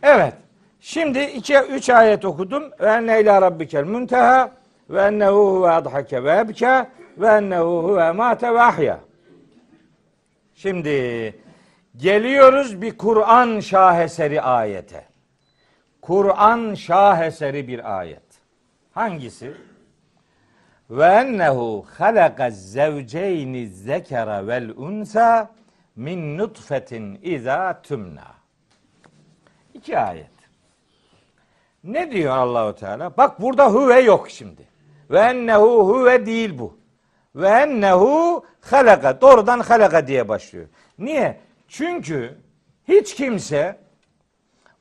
Evet. Şimdi iki, üç ayet okudum. Ve enne ila rabbikel munteha ve ennehu huve adhake ve ebke ve ennehu huve mate ve ahya. Şimdi geliyoruz bir Kur'an şaheseri ayete. Kur'an şaheseri bir ayet. Hangisi? Ve ennehu halaka zevceyni zekera vel unsa min nutfetin iza tümna. İki ayet. Ne diyor Allahu Teala? Bak burada huve yok şimdi. Ve ennehu huve değil bu. Ve ennehu halaka. Doğrudan halaka diye başlıyor. Niye? Çünkü hiç kimse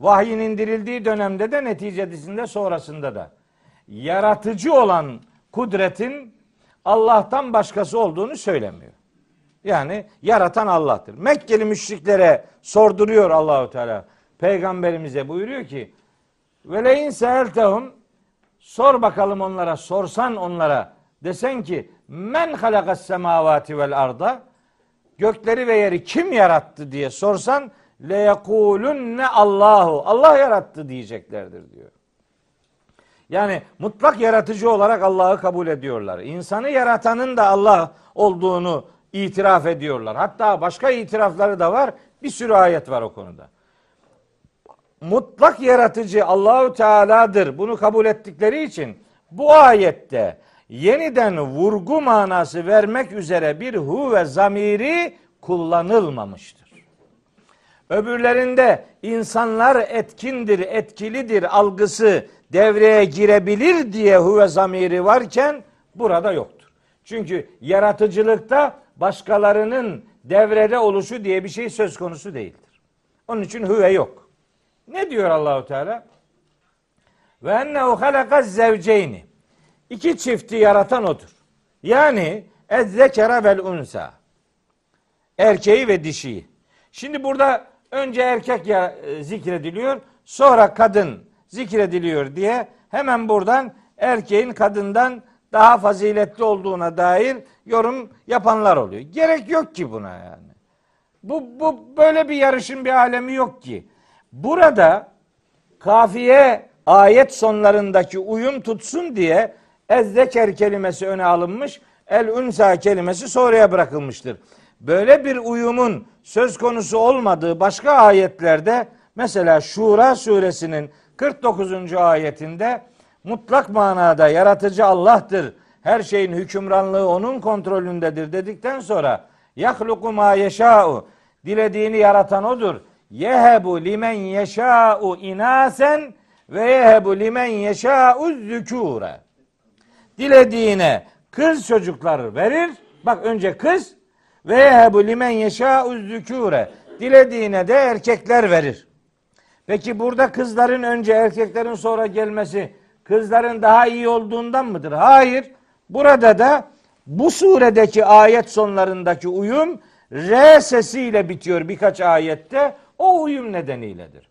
vahyin indirildiği dönemde de neticesinde sonrasında da yaratıcı olan kudretin Allah'tan başkası olduğunu söylemiyor. Yani yaratan Allah'tır. Mekkeli müşriklere sorduruyor Allahu Teala. Peygamberimize buyuruyor ki: "Ve lein seeltehum sor bakalım onlara, sorsan onlara desen ki men halakas semavati vel arda gökleri ve yeri kim yarattı diye sorsan le yekulunne Allahu Allah yarattı diyeceklerdir diyor. Yani mutlak yaratıcı olarak Allah'ı kabul ediyorlar. İnsanı yaratanın da Allah olduğunu itiraf ediyorlar. Hatta başka itirafları da var. Bir sürü ayet var o konuda. Mutlak yaratıcı Allahu Teala'dır. Bunu kabul ettikleri için bu ayette yeniden vurgu manası vermek üzere bir hu ve zamiri kullanılmamıştır. Öbürlerinde insanlar etkindir, etkilidir algısı devreye girebilir diye hu ve zamiri varken burada yoktur. Çünkü yaratıcılıkta başkalarının devrede oluşu diye bir şey söz konusu değildir. Onun için hüve yok. Ne diyor Allahu Teala? Ve ennehu halaka zevceyni. İki çifti yaratan odur. Yani ezzekere vel unsa. Erkeği ve dişiyi. Şimdi burada önce erkek ya, e, zikrediliyor, sonra kadın zikrediliyor diye hemen buradan erkeğin kadından daha faziletli olduğuna dair yorum yapanlar oluyor. Gerek yok ki buna yani. Bu, bu böyle bir yarışın bir alemi yok ki. Burada kafiye ayet sonlarındaki uyum tutsun diye ezzeker kelimesi öne alınmış, el unsa kelimesi sonraya bırakılmıştır. Böyle bir uyumun söz konusu olmadığı başka ayetlerde mesela Şura suresinin 49. ayetinde mutlak manada yaratıcı Allah'tır. Her şeyin hükümranlığı onun kontrolündedir dedikten sonra yahluku ma yeşâ'u dilediğini yaratan odur. Yehebu limen yeşâ'u inasen ve yehebu limen yeşâ'u zükûre. Dilediğine kız çocuklar verir. Bak önce kız ve yehebu limen yeşâ'u zükûre. Dilediğine de erkekler verir. Peki burada kızların önce erkeklerin sonra gelmesi kızların daha iyi olduğundan mıdır? Hayır. Burada da bu suredeki ayet sonlarındaki uyum R sesiyle bitiyor birkaç ayette. O uyum nedeniyledir.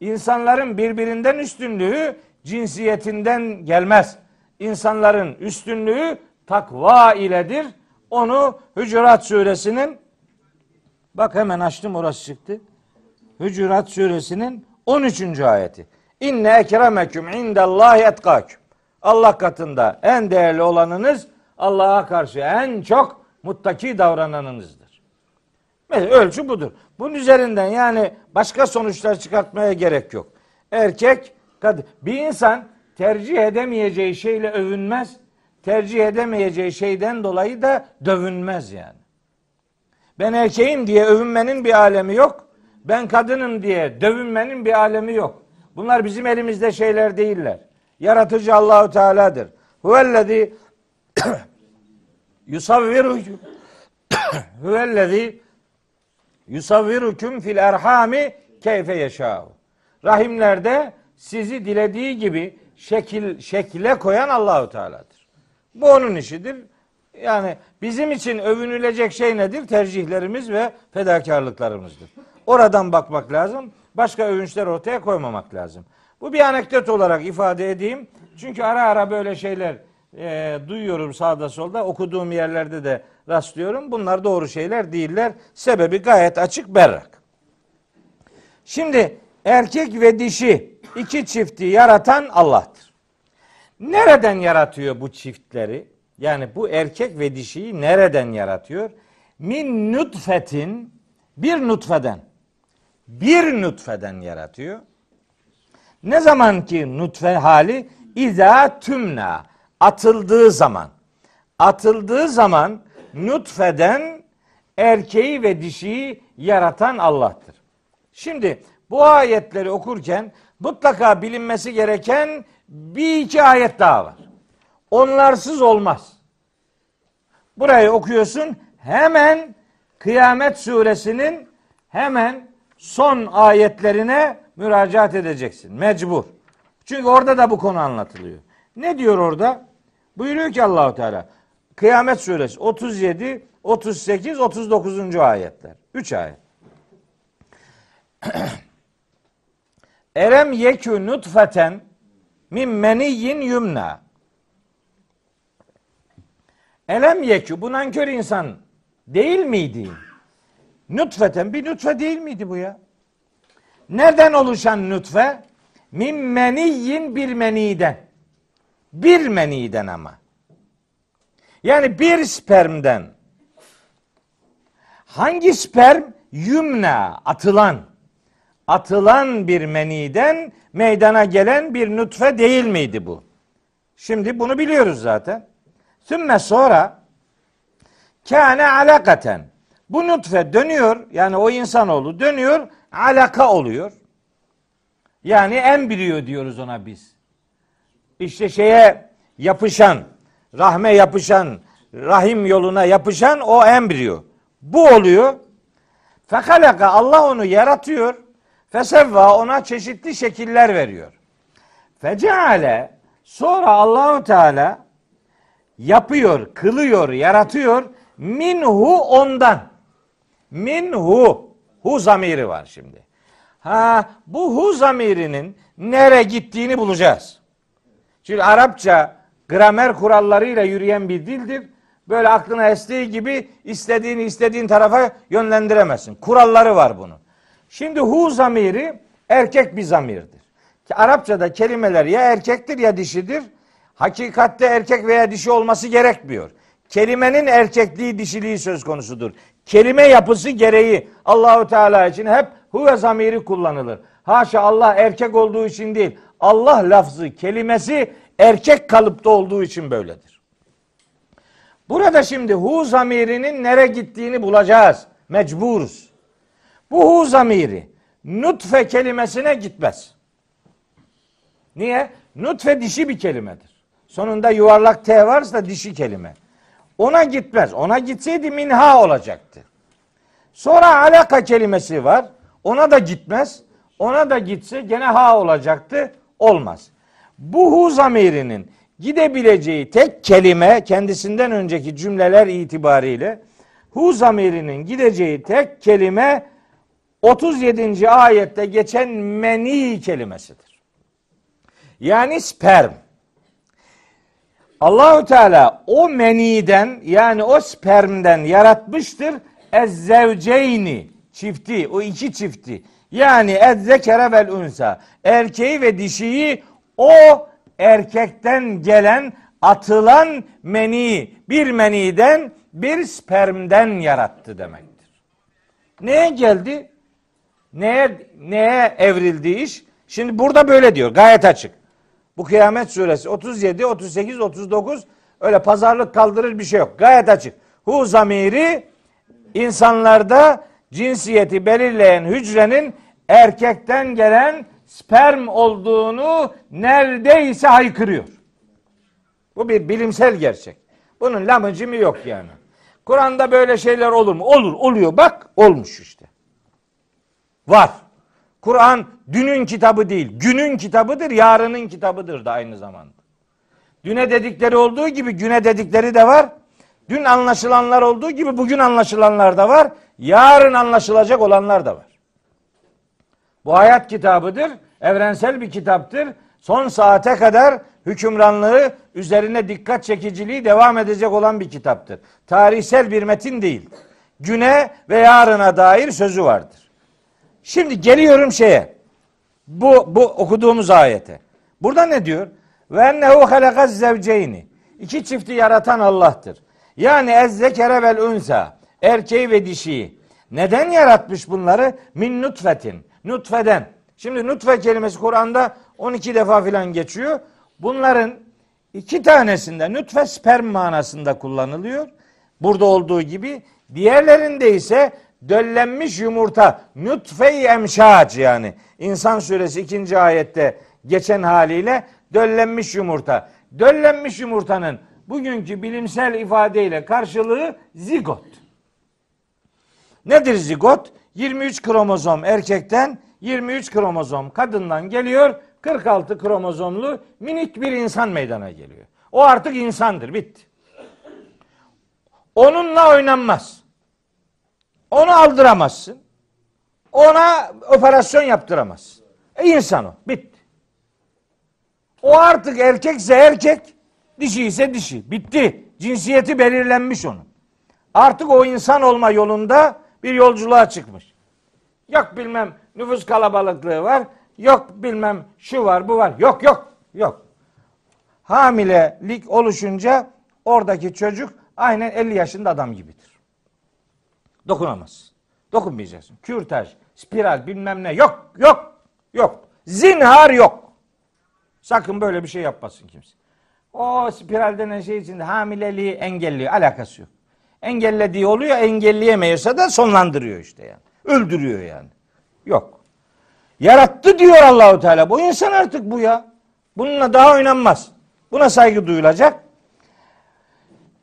İnsanların birbirinden üstünlüğü cinsiyetinden gelmez. İnsanların üstünlüğü takva iledir. Onu Hücurat suresinin bak hemen açtım orası çıktı. Hücurat suresinin 13. ayeti. İnne ekremeküm indallahi etkâküm. Allah katında en değerli olanınız Allah'a karşı en çok muttaki davrananınızdır. Mesela ölçü budur. Bunun üzerinden yani başka sonuçlar çıkartmaya gerek yok. Erkek, kadın. Bir insan tercih edemeyeceği şeyle övünmez. Tercih edemeyeceği şeyden dolayı da dövünmez yani. Ben erkeğim diye övünmenin bir alemi yok. Ben kadınım diye dövünmenin bir alemi yok. Bunlar bizim elimizde şeyler değiller. Yaratıcı Allahu Teala'dır. Huvellezî yusavvirukum huvellezî yusavvirukum fil erhami keyfe yeşâhu. Rahimlerde sizi dilediği gibi şekil şekle koyan Allahu Teala'dır. Bu onun işidir. Yani bizim için övünülecek şey nedir? Tercihlerimiz ve fedakarlıklarımızdır. Oradan bakmak lazım. Başka övünçler ortaya koymamak lazım. Bu bir anekdot olarak ifade edeyim. Çünkü ara ara böyle şeyler e, duyuyorum sağda solda. Okuduğum yerlerde de rastlıyorum. Bunlar doğru şeyler değiller. Sebebi gayet açık berrak. Şimdi erkek ve dişi iki çifti yaratan Allah'tır. Nereden yaratıyor bu çiftleri? Yani bu erkek ve dişiyi nereden yaratıyor? Min nutfetin bir nutfeden bir nutfeden yaratıyor. Ne zaman ki nutfe hali iza tümna atıldığı zaman atıldığı zaman nutfeden erkeği ve dişiyi yaratan Allah'tır. Şimdi bu ayetleri okurken mutlaka bilinmesi gereken bir iki ayet daha var. Onlarsız olmaz. Burayı okuyorsun hemen Kıyamet suresinin hemen son ayetlerine müracaat edeceksin. Mecbur. Çünkü orada da bu konu anlatılıyor. Ne diyor orada? Buyuruyor ki Allahu Teala Kıyamet suresi 37, 38, 39. ayetler. 3 ayet. Erem yekü nutfeten min meniyyin yumna. Elem yekü bu nankör insan değil miydi? Nutfeten bir nutfe değil miydi bu ya? Nereden oluşan nutfe? Min meniyyin bir meniden. Bir meniden ama. Yani bir spermden. Hangi sperm? Yümna, atılan. Atılan bir meniden meydana gelen bir nutfe değil miydi bu? Şimdi bunu biliyoruz zaten. Sümme sonra kâne alakaten. Bu nutfe dönüyor yani o insanoğlu dönüyor alaka oluyor. Yani embriyo diyoruz ona biz. İşte şeye yapışan, rahme yapışan, rahim yoluna yapışan o embriyo. Bu oluyor. Fekalaka Allah onu yaratıyor. Fesevva ona çeşitli şekiller veriyor. Feceale sonra Allahu Teala yapıyor, kılıyor, yaratıyor minhu ondan. Minhu hu zamiri var şimdi. Ha bu hu zamirinin nere gittiğini bulacağız. Çünkü Arapça gramer kurallarıyla yürüyen bir dildir. Böyle aklına estiği gibi istediğini istediğin tarafa yönlendiremezsin. Kuralları var bunun. Şimdi hu zamiri erkek bir zamirdir. Ki Arapçada kelimeler ya erkektir ya dişidir. Hakikatte erkek veya dişi olması gerekmiyor. Kelimenin erkekliği dişiliği söz konusudur. Kelime yapısı gereği Allahu Teala için hep huve zamiri kullanılır. Haşa Allah erkek olduğu için değil. Allah lafzı, kelimesi erkek kalıpta olduğu için böyledir. Burada şimdi hu zamirinin nere gittiğini bulacağız. Mecburuz. Bu hu zamiri nutfe kelimesine gitmez. Niye? Nutfe dişi bir kelimedir. Sonunda yuvarlak T varsa dişi kelime. Ona gitmez. Ona gitseydi minha olacaktı. Sonra alaka kelimesi var. Ona da gitmez. Ona da gitse gene ha olacaktı. Olmaz. Bu hu zamirinin gidebileceği tek kelime kendisinden önceki cümleler itibariyle hu zamirinin gideceği tek kelime 37. ayette geçen meni kelimesidir. Yani sperm. Allahu Teala o meniden yani o spermden yaratmıştır ezzevceyni çifti o iki çifti yani ezzekere vel unsa erkeği ve dişiyi o erkekten gelen atılan meni bir meniden bir spermden yarattı demektir. Neye geldi? Neye, neye evrildi iş? Şimdi burada böyle diyor gayet açık. Bu kıyamet suresi 37, 38, 39 öyle pazarlık kaldırır bir şey yok. Gayet açık. Hu zamiri insanlarda cinsiyeti belirleyen hücrenin erkekten gelen sperm olduğunu neredeyse haykırıyor. Bu bir bilimsel gerçek. Bunun lamıcı mı yok yani. Kur'an'da böyle şeyler olur mu? Olur, oluyor. Bak olmuş işte. Var. Kur'an dünün kitabı değil, günün kitabıdır, yarının kitabıdır da aynı zamanda. Düne dedikleri olduğu gibi güne dedikleri de var. Dün anlaşılanlar olduğu gibi bugün anlaşılanlar da var. Yarın anlaşılacak olanlar da var. Bu hayat kitabıdır. Evrensel bir kitaptır. Son saate kadar hükümranlığı üzerine dikkat çekiciliği devam edecek olan bir kitaptır. Tarihsel bir metin değil. Güne ve yarına dair sözü vardır. Şimdi geliyorum şeye. Bu, bu okuduğumuz ayete. Burada ne diyor? Ve ennehu halakaz zevceyni. İki çifti yaratan Allah'tır. Yani ezzekere vel unsa. Erkeği ve dişiyi. Neden yaratmış bunları? Min nutfetin. Nutfeden. Şimdi nutfe kelimesi Kur'an'da 12 defa filan geçiyor. Bunların iki tanesinde nutfe sperm manasında kullanılıyor. Burada olduğu gibi. Diğerlerinde ise döllenmiş yumurta nutfe-i yani İnsan suresi ikinci ayette geçen haliyle döllenmiş yumurta. Döllenmiş yumurtanın bugünkü bilimsel ifadeyle karşılığı zigot. Nedir zigot? 23 kromozom erkekten 23 kromozom kadından geliyor. 46 kromozomlu minik bir insan meydana geliyor. O artık insandır. Bitti. Onunla oynanmaz. Onu aldıramazsın. Ona operasyon yaptıramazsın. E insan o. Bitti. O artık erkekse erkek, dişi ise dişi. Bitti. Cinsiyeti belirlenmiş onun. Artık o insan olma yolunda bir yolculuğa çıkmış. Yok bilmem nüfus kalabalıklığı var. Yok bilmem şu var bu var. Yok yok yok. Hamilelik oluşunca oradaki çocuk aynen 50 yaşında adam gibidir. Dokunamaz. Dokunmayacaksın. Kürtaj, spiral bilmem ne yok yok yok. Zinhar yok. Sakın böyle bir şey yapmasın kimse. O spiral denen şey içinde hamileliği engelliyor. Alakası yok. Engellediği oluyor, engelleyemiyorsa da sonlandırıyor işte yani. Öldürüyor yani. Yok. Yarattı diyor Allahu Teala. Bu insan artık bu ya. Bununla daha oynanmaz. Buna saygı duyulacak.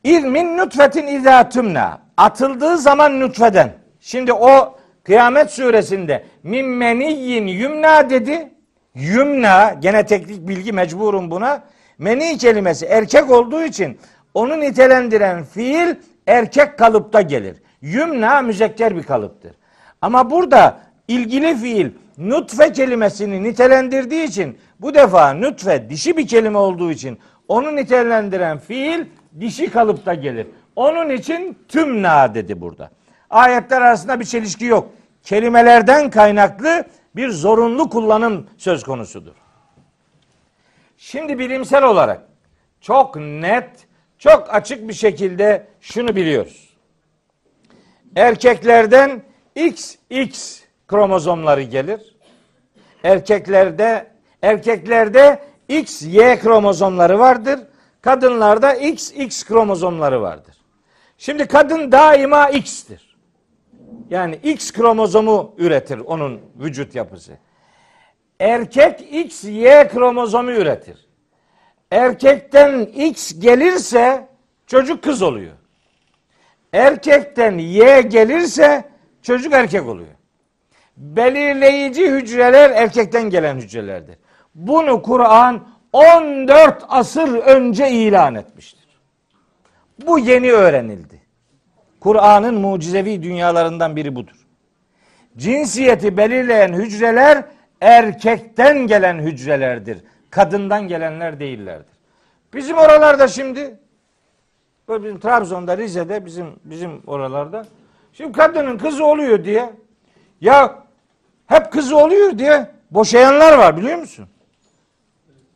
İlmin nutfetin izâ tümna. Atıldığı zaman nutfeden. Şimdi o Kıyamet suresinde min meniyyin yumna dedi. Yümna gene teknik bilgi mecburum buna. Meni kelimesi erkek olduğu için onu nitelendiren fiil erkek kalıpta gelir. Yümna müzekker bir kalıptır. Ama burada ilgili fiil nutfe kelimesini nitelendirdiği için bu defa nutfe dişi bir kelime olduğu için onu nitelendiren fiil dişi kalıpta gelir. Onun için tümna dedi burada. Ayetler arasında bir çelişki yok. Kelimelerden kaynaklı bir zorunlu kullanım söz konusudur. Şimdi bilimsel olarak çok net, çok açık bir şekilde şunu biliyoruz. Erkeklerden XX kromozomları gelir. Erkeklerde erkeklerde XY kromozomları vardır. Kadınlarda XX kromozomları vardır. Şimdi kadın daima X'tir. Yani X kromozomu üretir onun vücut yapısı. Erkek XY kromozomu üretir. Erkekten X gelirse çocuk kız oluyor. Erkekten Y gelirse çocuk erkek oluyor. Belirleyici hücreler erkekten gelen hücrelerdir. Bunu Kur'an 14 asır önce ilan etmiştir. Bu yeni öğrenildi. Kur'an'ın mucizevi dünyalarından biri budur. Cinsiyeti belirleyen hücreler erkekten gelen hücrelerdir. Kadından gelenler değillerdir. Bizim oralarda şimdi böyle bizim Trabzon'da, Rize'de bizim bizim oralarda şimdi kadının kızı oluyor diye ya hep kızı oluyor diye boşayanlar var biliyor musun?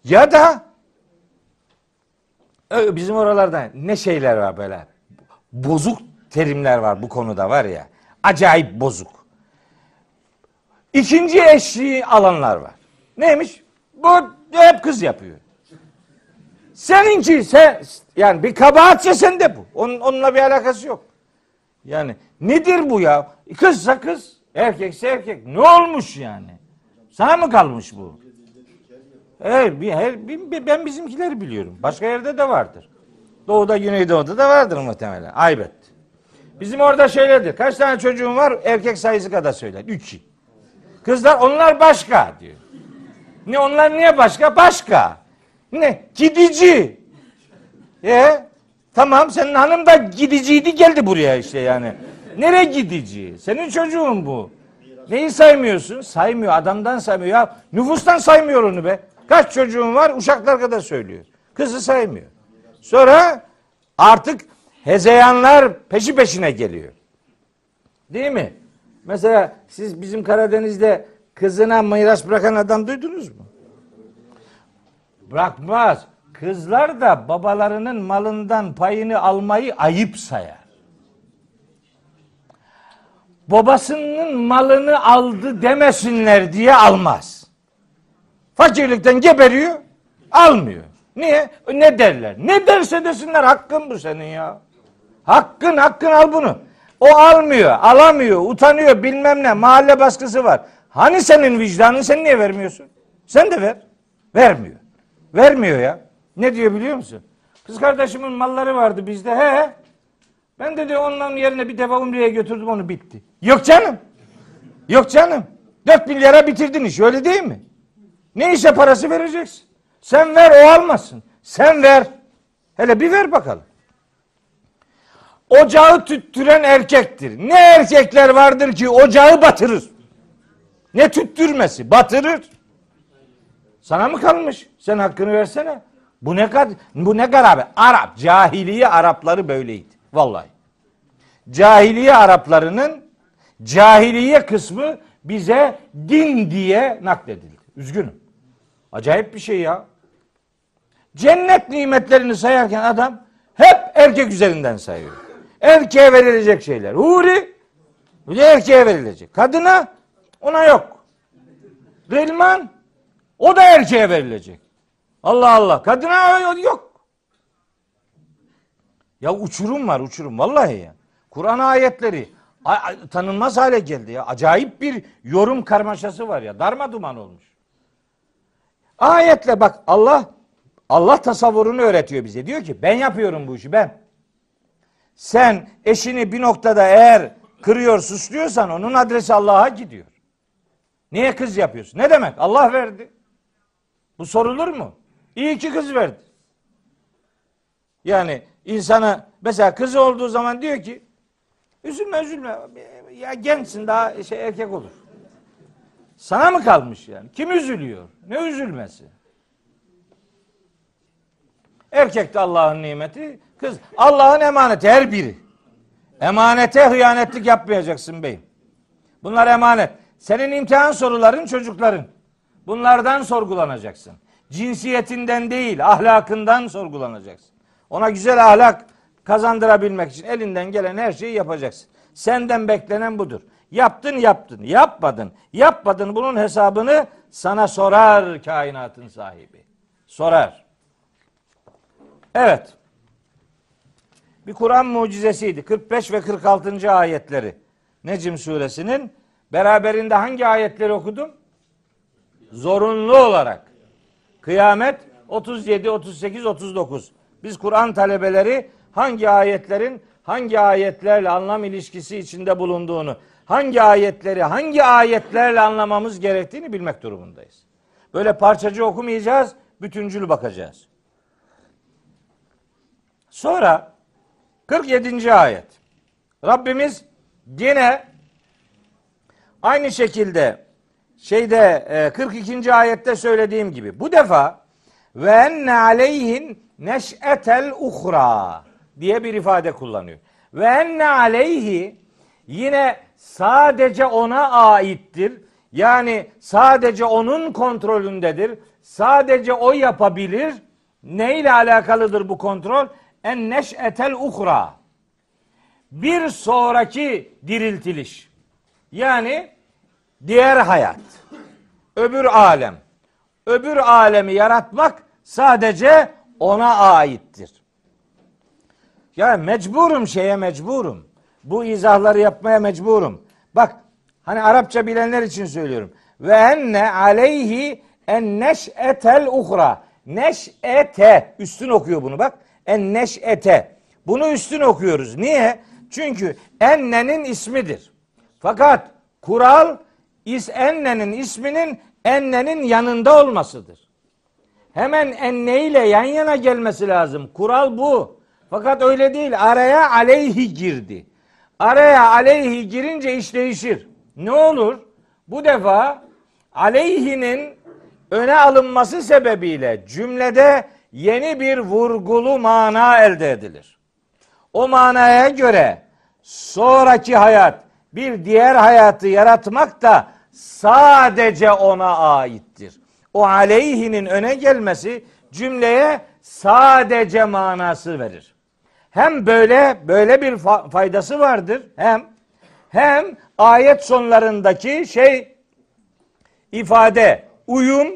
Ya da bizim oralarda ne şeyler var böyle bozuk terimler var bu konuda var ya. Acayip bozuk. İkinci eşliği alanlar var. Neymiş? Bu hep kız yapıyor. Seninki sen yani bir kabahatse sende bu. Onun, onunla bir alakası yok. Yani nedir bu ya? Kızsa kız, erkekse erkek. Ne olmuş yani? Sana mı kalmış bu? Her, bir, ben bizimkileri biliyorum. Başka yerde de vardır. Doğuda, Güneydoğu'da da vardır muhtemelen. Aybet. Bizim orada şöyledir. Kaç tane çocuğun var? Erkek sayısı kadar söyler. Üç. Kızlar onlar başka diyor. Ne onlar niye başka? Başka. Ne? Gidici. E tamam senin hanım da gidiciydi geldi buraya işte yani. Nereye gidici? Senin çocuğun bu. Neyi saymıyorsun? Saymıyor. Adamdan saymıyor. Ya nüfustan saymıyor onu be. Kaç çocuğun var? Uşaklar kadar söylüyor. Kızı saymıyor. Sonra artık hezeyanlar peşi peşine geliyor. Değil mi? Mesela siz bizim Karadeniz'de kızına miras bırakan adam duydunuz mu? Bırakmaz. Kızlar da babalarının malından payını almayı ayıp sayar. Babasının malını aldı demesinler diye almaz. Fakirlikten geberiyor, almıyor. Niye? Ne derler? Ne derse desinler hakkın bu senin ya. Hakkın hakkın al bunu. O almıyor, alamıyor, utanıyor bilmem ne. Mahalle baskısı var. Hani senin vicdanın sen niye vermiyorsun? Sen de ver. Vermiyor. Vermiyor ya. Ne diyor biliyor musun? Kız kardeşimin malları vardı bizde. He. Ben de diyor onların yerine bir defa Umre'ye götürdüm onu bitti. Yok canım. Yok canım. 4 milyara bitirdin iş öyle değil mi? Ne işe parası vereceksin? Sen ver o almasın. Sen ver. Hele bir ver bakalım. Ocağı tüttüren erkektir. Ne erkekler vardır ki ocağı batırır. Ne tüttürmesi? Batırır. Sana mı kalmış? Sen hakkını versene. Bu ne kadar bu ne kadar abi? Arap cahiliye Arapları böyleydi. Vallahi. Cahiliye Araplarının cahiliye kısmı bize din diye nakledildi. Üzgünüm. Acayip bir şey ya. Cennet nimetlerini sayarken adam hep erkek üzerinden sayıyor. Erkeğe verilecek şeyler. Huri bir de erkeğe verilecek. Kadına ona yok. Gılman o da erkeğe verilecek. Allah Allah. Kadına yok. Ya uçurum var uçurum. Vallahi ya. Kur'an ayetleri tanınmaz hale geldi ya. Acayip bir yorum karmaşası var ya. Darma duman olmuş. Ayetle bak Allah Allah tasavvurunu öğretiyor bize. Diyor ki ben yapıyorum bu işi ben. Sen eşini bir noktada eğer kırıyor, suçluyorsan onun adresi Allah'a gidiyor. Niye kız yapıyorsun? Ne demek? Allah verdi. Bu sorulur mu? İyi ki kız verdi. Yani insana mesela kız olduğu zaman diyor ki üzülme üzülme ya gençsin daha şey erkek olur. Sana mı kalmış yani? Kim üzülüyor? Ne üzülmesi? Erkek de Allah'ın nimeti, kız Allah'ın emaneti her biri. Emanete hıyanetlik yapmayacaksın beyim. Bunlar emanet. Senin imtihan soruların çocukların. Bunlardan sorgulanacaksın. Cinsiyetinden değil, ahlakından sorgulanacaksın. Ona güzel ahlak kazandırabilmek için elinden gelen her şeyi yapacaksın. Senden beklenen budur. Yaptın yaptın, yapmadın, yapmadın bunun hesabını sana sorar kainatın sahibi. Sorar. Evet. Bir Kur'an mucizesiydi. 45 ve 46. ayetleri. Necim suresinin beraberinde hangi ayetleri okudum? Zorunlu olarak. Kıyamet 37, 38, 39. Biz Kur'an talebeleri hangi ayetlerin hangi ayetlerle anlam ilişkisi içinde bulunduğunu, hangi ayetleri hangi ayetlerle anlamamız gerektiğini bilmek durumundayız. Böyle parçacı okumayacağız, bütüncül bakacağız. Sonra 47. ayet. Rabbimiz yine aynı şekilde şeyde e, 42. ayette söylediğim gibi bu defa ve enne aleyhin neş'etel uhra diye bir ifade kullanıyor. Ve enne aleyhi yine sadece ona aittir. Yani sadece onun kontrolündedir. Sadece o yapabilir. Ne ile alakalıdır bu kontrol? En neş'etel uhra. Bir sonraki diriltiliş. Yani diğer hayat. Öbür alem. Öbür alemi yaratmak sadece ona aittir. Ya mecburum şeye mecburum. Bu izahları yapmaya mecburum. Bak hani Arapça bilenler için söylüyorum. Ve enne aleyhi en neş'etel uhra. Neş'ete. Üstün okuyor bunu bak. En neş'ete. Bunu üstün okuyoruz. Niye? Çünkü ennenin ismidir. Fakat kural is ennenin isminin ennenin yanında olmasıdır. Hemen enne ile yan yana gelmesi lazım. Kural bu. Fakat öyle değil. Araya aleyhi girdi. Araya aleyhi girince iş değişir. Ne olur? Bu defa aleyhinin öne alınması sebebiyle cümlede yeni bir vurgulu mana elde edilir. O manaya göre sonraki hayat bir diğer hayatı yaratmak da sadece ona aittir. O aleyhinin öne gelmesi cümleye sadece manası verir. Hem böyle böyle bir faydası vardır hem hem ayet sonlarındaki şey ifade uyum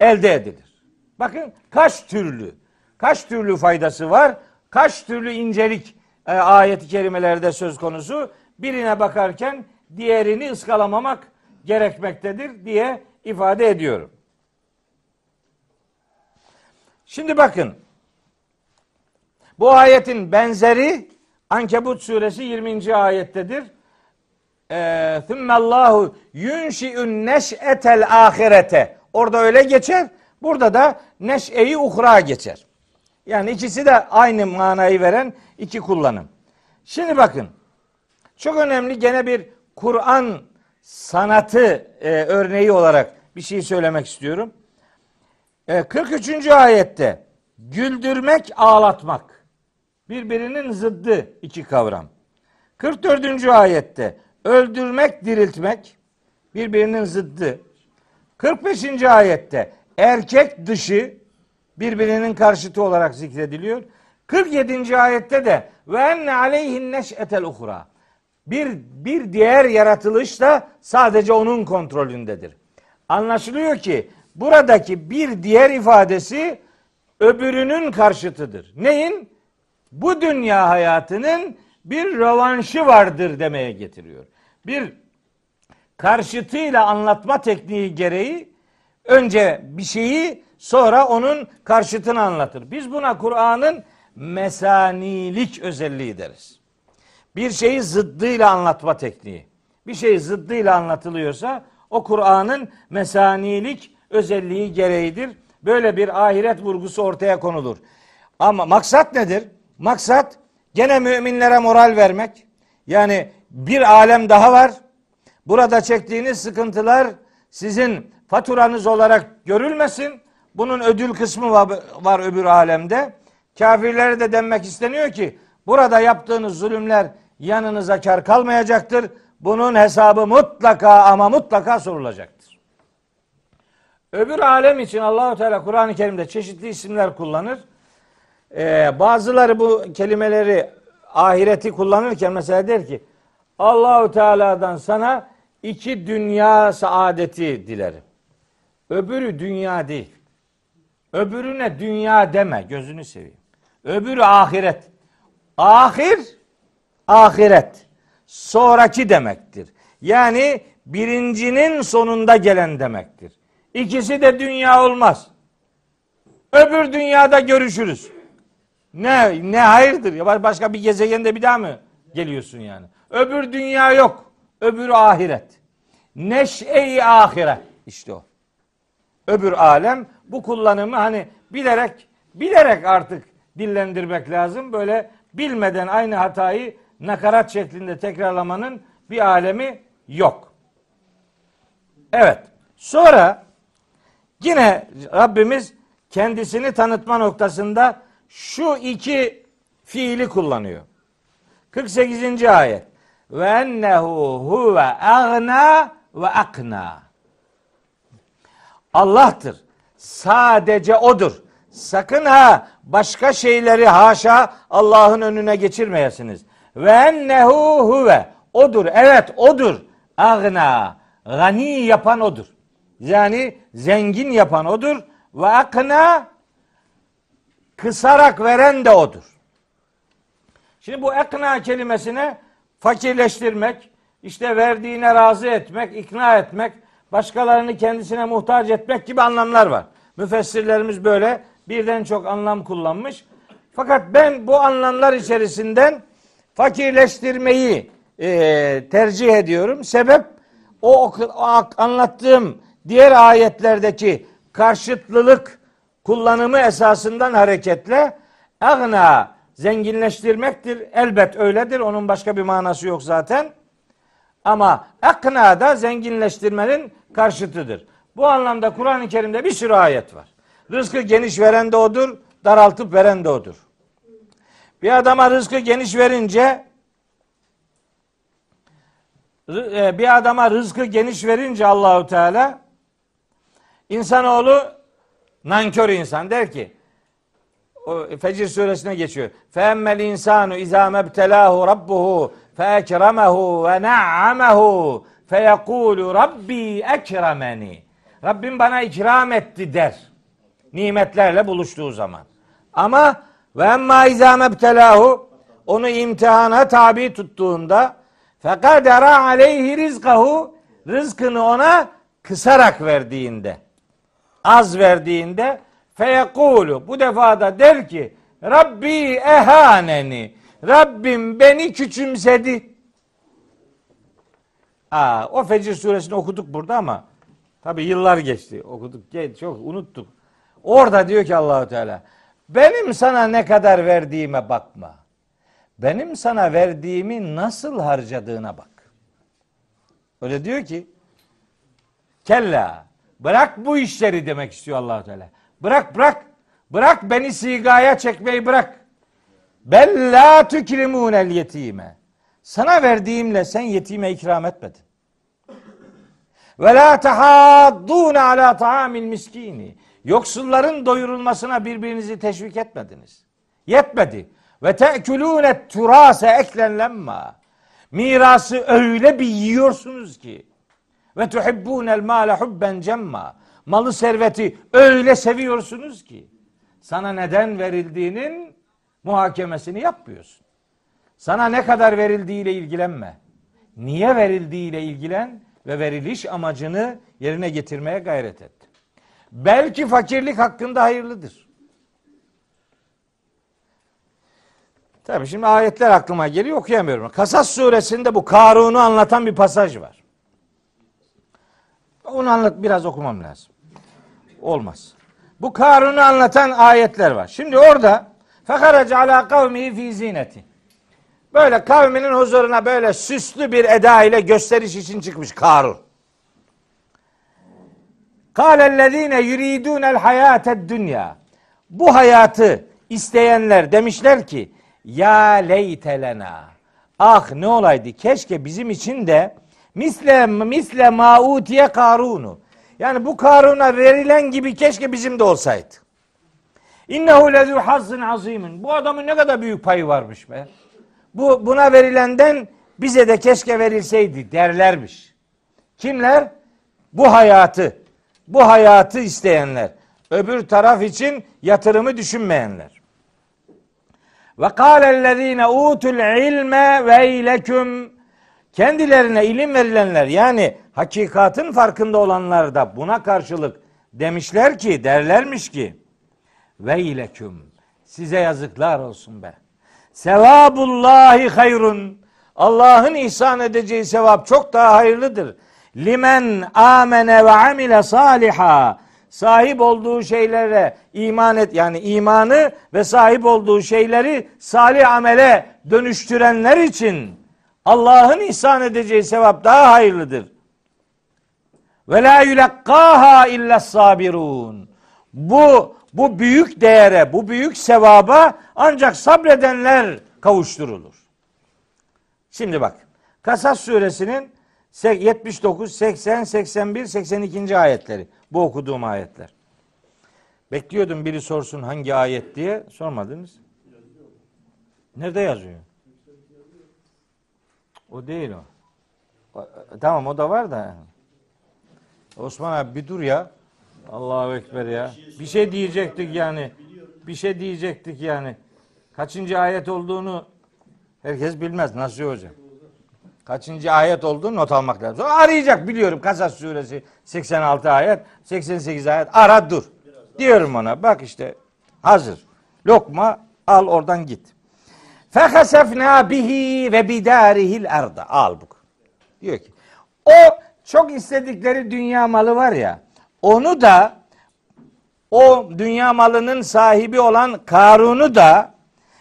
elde edilir. Bakın kaç türlü kaç türlü faydası var? Kaç türlü incelik e, ayet-i kerimelerde söz konusu? Birine bakarken diğerini ıskalamamak gerekmektedir diye ifade ediyorum. Şimdi bakın. Bu ayetin benzeri Ankebut suresi 20. ayettedir. Thummallahu yunşi'un neş'etel ahirete. Orada öyle geçer. Burada da neş'eyi uhra geçer. Yani ikisi de aynı manayı veren iki kullanım. Şimdi bakın. Çok önemli gene bir Kur'an sanatı e, örneği olarak bir şey söylemek istiyorum. E, 43. ayette güldürmek, ağlatmak birbirinin zıddı iki kavram. 44. ayette öldürmek, diriltmek birbirinin zıddı. 45. ayette erkek dışı birbirinin karşıtı olarak zikrediliyor. 47. ayette de ve enne aleyhin neş'etel uhra. Bir, bir diğer yaratılış da sadece onun kontrolündedir. Anlaşılıyor ki buradaki bir diğer ifadesi öbürünün karşıtıdır. Neyin? Bu dünya hayatının bir rövanşı vardır demeye getiriyor. Bir karşıtıyla anlatma tekniği gereği önce bir şeyi sonra onun karşıtını anlatır. Biz buna Kur'an'ın mesanilik özelliği deriz. Bir şeyi zıddıyla anlatma tekniği. Bir şey zıddıyla anlatılıyorsa o Kur'an'ın mesanilik özelliği gereğidir böyle bir ahiret vurgusu ortaya konulur. Ama maksat nedir? Maksat gene müminlere moral vermek. Yani bir alem daha var. Burada çektiğiniz sıkıntılar sizin faturanız olarak görülmesin. Bunun ödül kısmı var, öbür alemde. Kafirlere de denmek isteniyor ki burada yaptığınız zulümler yanınıza kar kalmayacaktır. Bunun hesabı mutlaka ama mutlaka sorulacaktır. Öbür alem için Allahu Teala Kur'an-ı Kerim'de çeşitli isimler kullanır. Ee, bazıları bu kelimeleri ahireti kullanırken mesela der ki Allahu Teala'dan sana iki dünya saadeti dilerim. Öbürü dünya değil. Öbürüne dünya deme gözünü seveyim. Öbürü ahiret. Ahir ahiret. Sonraki demektir. Yani birincinin sonunda gelen demektir. İkisi de dünya olmaz. Öbür dünyada görüşürüz. Ne ne hayırdır ya başka bir gezegende bir daha mı geliyorsun yani? Öbür dünya yok. Öbürü ahiret. Neş'e-i ahiret. İşte o. Öbür alem bu kullanımı hani bilerek bilerek artık dillendirmek lazım. Böyle bilmeden aynı hatayı nakarat şeklinde tekrarlamanın bir alemi yok. Evet. Sonra yine Rabbimiz kendisini tanıtma noktasında şu iki fiili kullanıyor. 48. ayet. Ve ennehu huve agna ve akna. Allah'tır. Sadece odur. Sakın ha başka şeyleri haşa Allah'ın önüne geçirmeyesiniz. Ve ennehu huve. Odur. Evet odur. Agna. Gani yapan odur. Yani zengin yapan odur. Ve akna kısarak veren de odur. Şimdi bu ekna kelimesine fakirleştirmek, işte verdiğine razı etmek, ikna etmek, başkalarını kendisine muhtaç etmek gibi anlamlar var. Müfessirlerimiz böyle birden çok anlam kullanmış. Fakat ben bu anlamlar içerisinden fakirleştirmeyi e, tercih ediyorum. Sebep o, o anlattığım diğer ayetlerdeki karşıtlılık kullanımı esasından hareketle agna zenginleştirmektir. Elbet öyledir. Onun başka bir manası yok zaten. Ama akna da zenginleştirmenin karşıtıdır. Bu anlamda Kur'an-ı Kerim'de bir sürü ayet var. Rızkı geniş veren de odur, daraltıp veren de odur. Bir adama rızkı geniş verince e, bir adama rızkı geniş verince Allahu Teala insanoğlu nankör insan der ki o Fecir suresine geçiyor. Femmel insanu izâ mebtelâhu rabbuhu feekremehu ve na'amehu feyekûlu rabbi ekremeni. Rabbim bana ikram etti der. Nimetlerle buluştuğu zaman. Ama ve emmâ izâ mebtelâhu onu imtihana tabi tuttuğunda fekadera aleyhi rizkahu rızkını ona kısarak verdiğinde az verdiğinde feyekulu bu defa da der ki Rabbi ehaneni Rabbim beni küçümsedi. Aa, o Fecir suresini okuduk burada ama tabi yıllar geçti. Okuduk, çok unuttuk. Orada diyor ki Allahu Teala benim sana ne kadar verdiğime bakma. Benim sana verdiğimi nasıl harcadığına bak. Öyle diyor ki kella bırak bu işleri demek istiyor Allahu Teala. Bırak bırak. Bırak beni sigaya çekmeyi bırak. Bella tükrimunel yetime. Sana verdiğimle sen yetime ikram etmedin. Ve la tahaddun ala taamil miskini. Yoksulların doyurulmasına birbirinizi teşvik etmediniz. Yetmedi. Ve te'kulûne turase eklen. Mirası öyle bir yiyorsunuz ki. Ve tuhibbûnel mâle hubben cemma. Malı serveti öyle seviyorsunuz ki. Sana neden verildiğinin muhakemesini yapmıyorsun. Sana ne kadar verildiğiyle ilgilenme. Niye verildiğiyle ilgilen ve veriliş amacını yerine getirmeye gayret et. Belki fakirlik hakkında hayırlıdır. Tabii şimdi ayetler aklıma geliyor okuyamıyorum. Kasas suresinde bu Karun'u anlatan bir pasaj var. Onu anlat biraz okumam lazım. Olmaz. Bu Karun'u anlatan ayetler var. Şimdi orada fekarac ala kavmihi fi zineti. Böyle kavminin huzuruna böyle süslü bir eda ile gösteriş için çıkmış Karun. Kâlellezîne yuridûnel hayâted dünya. Bu hayatı isteyenler demişler ki ya leytelena. Ah ne olaydı keşke bizim için de misle misle mautiye karunu. Yani bu Karun'a verilen gibi keşke bizim de olsaydı. İnnehu lezû hazzın azimin. Bu adamın ne kadar büyük payı varmış be. Bu buna verilenden bize de keşke verilseydi derlermiş. Kimler? Bu hayatı, bu hayatı isteyenler. Öbür taraf için yatırımı düşünmeyenler. Ve kâlellezîne utul ilme veyleküm kendilerine ilim verilenler yani hakikatin farkında olanlar da buna karşılık demişler ki derlermiş ki veyleküm size yazıklar olsun be. Sevabullahi hayrun. Allah'ın ihsan edeceği sevap çok daha hayırlıdır. Limen amene ve amile saliha. Sahip olduğu şeylere iman et yani imanı ve sahip olduğu şeyleri salih amele dönüştürenler için Allah'ın ihsan edeceği sevap daha hayırlıdır. Ve la yulakkaha illa sabirun. Bu bu büyük değere, bu büyük sevaba ancak sabredenler kavuşturulur. Şimdi bak. Kasas suresinin 79, 80, 81, 82. ayetleri. Bu okuduğum ayetler. Bekliyordum biri sorsun hangi ayet diye. Sormadınız. Nerede yazıyor? O değil o. o. Tamam o da var da. Osman abi bir dur ya. Allahu Ekber ya. Bir şey diyecektik yani. Bir şey diyecektik yani. Kaçıncı ayet olduğunu herkes bilmez. Nasıl hocam? Kaçıncı ayet olduğunu not almak lazım. Sonra arayacak biliyorum. Kasas suresi 86 ayet, 88 ayet. Ara dur. Diyorum ona. Bak işte hazır. Lokma al oradan git. Fehasefna bihi ve bidarihil erda. Al bu. Diyor ki o çok istedikleri dünya malı var ya onu da o dünya malının sahibi olan Karun'u da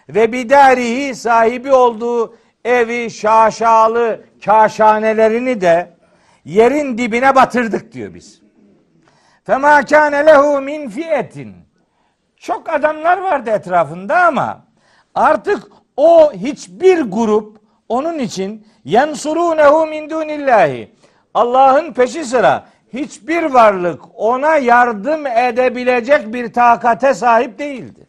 ve bidarihi sahibi olduğu evi, şaşalı, kaşanelerini de yerin dibine batırdık diyor biz. Fema kâne lehu min fiyetin. Çok adamlar vardı etrafında ama artık o hiçbir grup onun için yensurunehu min dunillahi. Allah'ın peşi sıra hiçbir varlık ona yardım edebilecek bir takate sahip değildi.